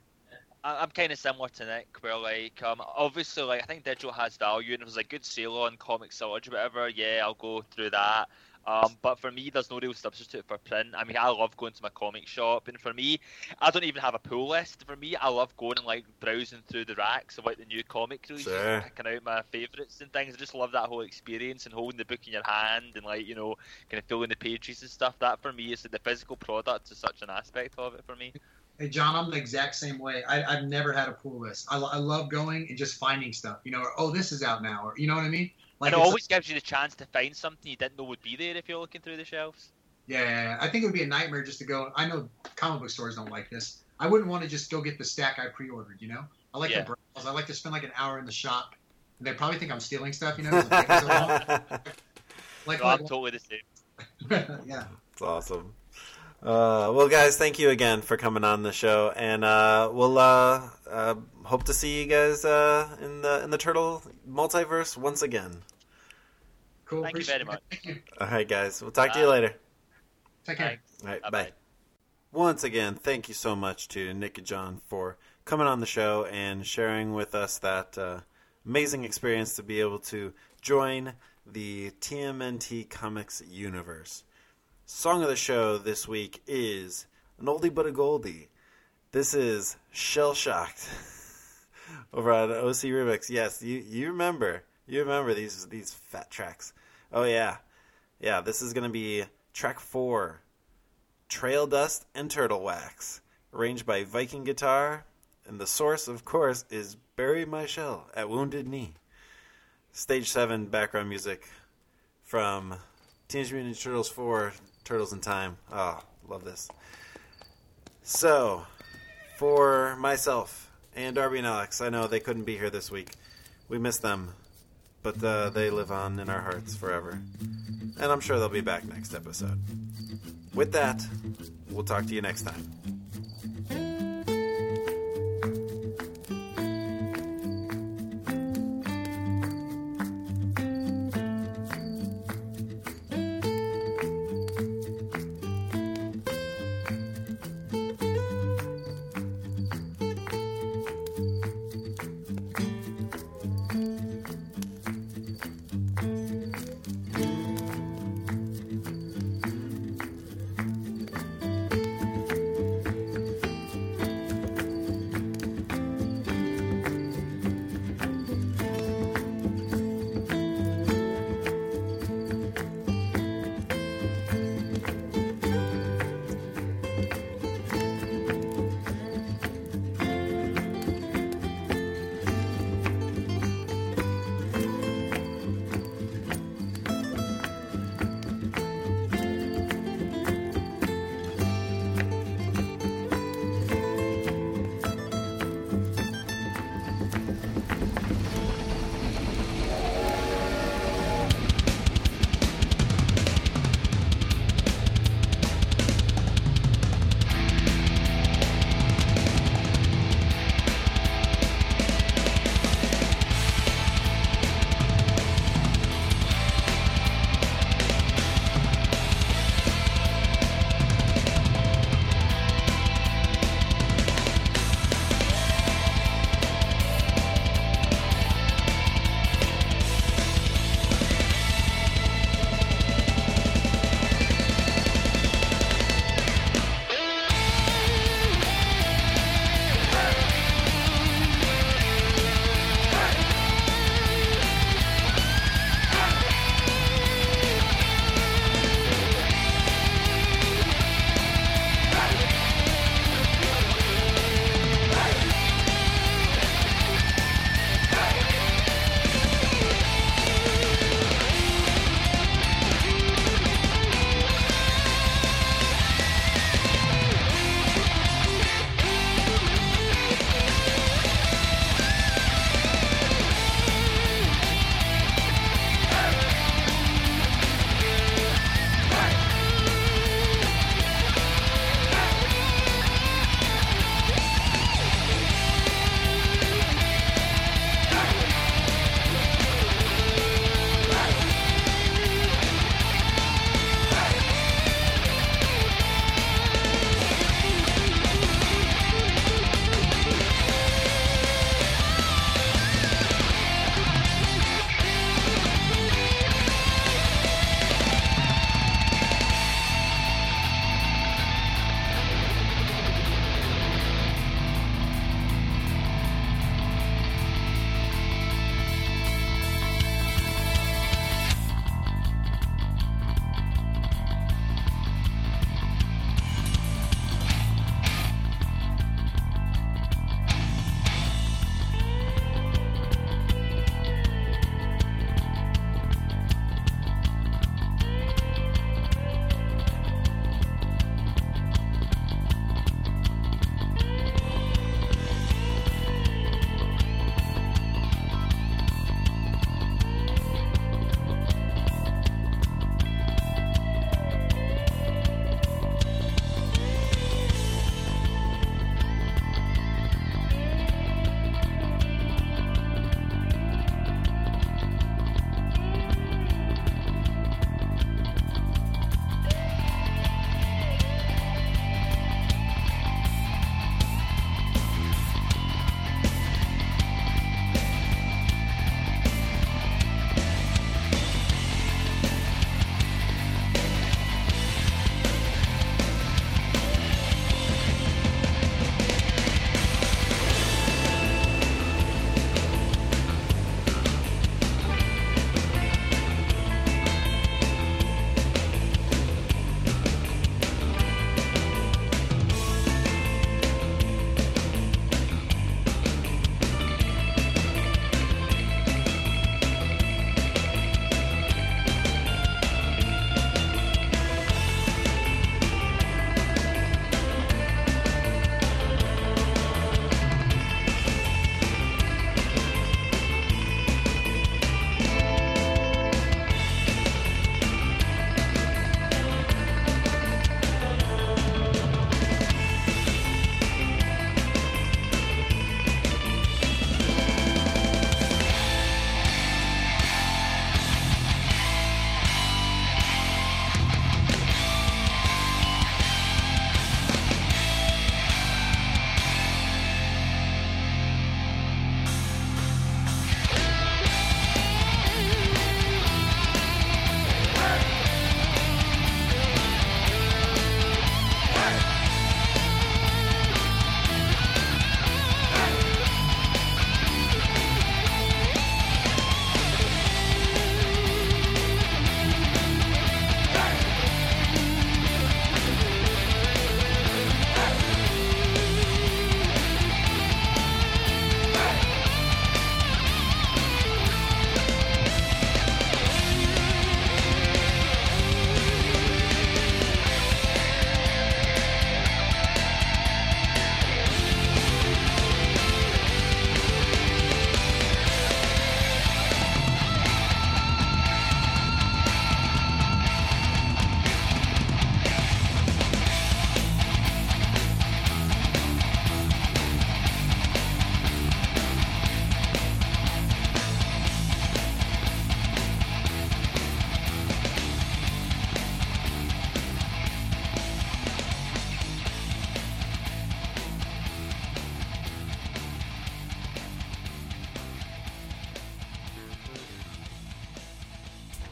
I'm kind of similar to Nick, where like um obviously like I think digital has value, and if there's a good sale on Comixology or whatever, yeah, I'll go through that. Um, but for me, there's no real substitute for print. I mean, I love going to my comic shop, and for me, I don't even have a pull list. For me, I love going and like browsing through the racks of like the new comic releases, Sure. picking out my favourites and things. I just love that whole experience and holding the book in your hand and like you know, kind of filling the pages and stuff. That for me is the physical product is such an aspect of it for me. Hey John, I'm the exact same way. I, I've never had a pull list. I, I love going and just finding stuff. You know, or, oh, this is out now, or you know what I mean? And it it's always gives you the chance to find something you didn't know would be there if you're looking through the shelves. Yeah, yeah, yeah. I think it would be a nightmare just to go. I know comic book stores don't like this. I wouldn't want to just go get the stack I pre-ordered. You know, I like Yeah. to browse. I like to spend like an hour in the shop. And they probably think I'm stealing stuff. You know, the papers are long. like, No, I'm like- totally the same. yeah. It's awesome. Uh, well, guys, thank you again for coming on the show, and uh, we'll uh, uh, hope to see you guys uh, in the in the Turtle multiverse once again. Cool. Thank you very much. All right, guys, we'll talk to you later. Take care. All right, Bye-bye. bye. Once again, thank you so much to Nick and John for coming on the show and sharing with us that uh, amazing experience to be able to join the TMNT Comics universe. Song of the show this week is an oldie but a goldie. This is Shell Shocked over on OC Remix. Yes, you you remember you remember these these fat tracks. Oh yeah, yeah. This is gonna be track four. Trail Dust and Turtle Wax, arranged by Viking Guitar, and the source, of course, is Bury My Shell at Wounded Knee. Stage 7 background music from Teenage Mutant Ninja Turtles 4, Turtles in Time. Oh, love this. So, for myself and Darby and Alex, I know they couldn't be here this week. We miss them, but uh, they live on in our hearts forever. And I'm sure they'll be back next episode. With that, we'll talk to you next time.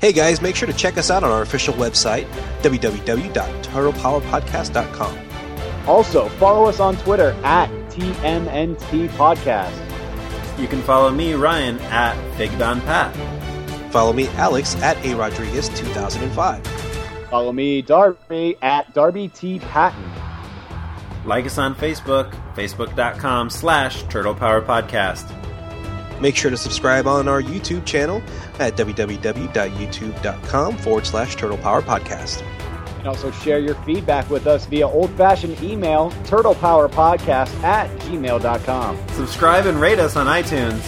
Hey guys, make sure to check us out on our official website, www.turtlepowerpodcast.com. Also, follow us on Twitter at TMNT Podcast. You can follow me, Ryan, at FigDonPat. Follow me, Alex, at A Rodriguez 2005. Follow me, Darby, at Darby T. Patton. Like us on Facebook, facebook.com slash Turtle Power Podcast. Make sure to subscribe on our YouTube channel at www.youtube.com forward slash Turtle Power Podcast. And also share your feedback with us via old fashioned email, turtlepowerpodcast at gmail.com. Subscribe and rate us on iTunes.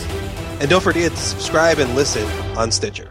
And don't forget to subscribe and listen on Stitcher.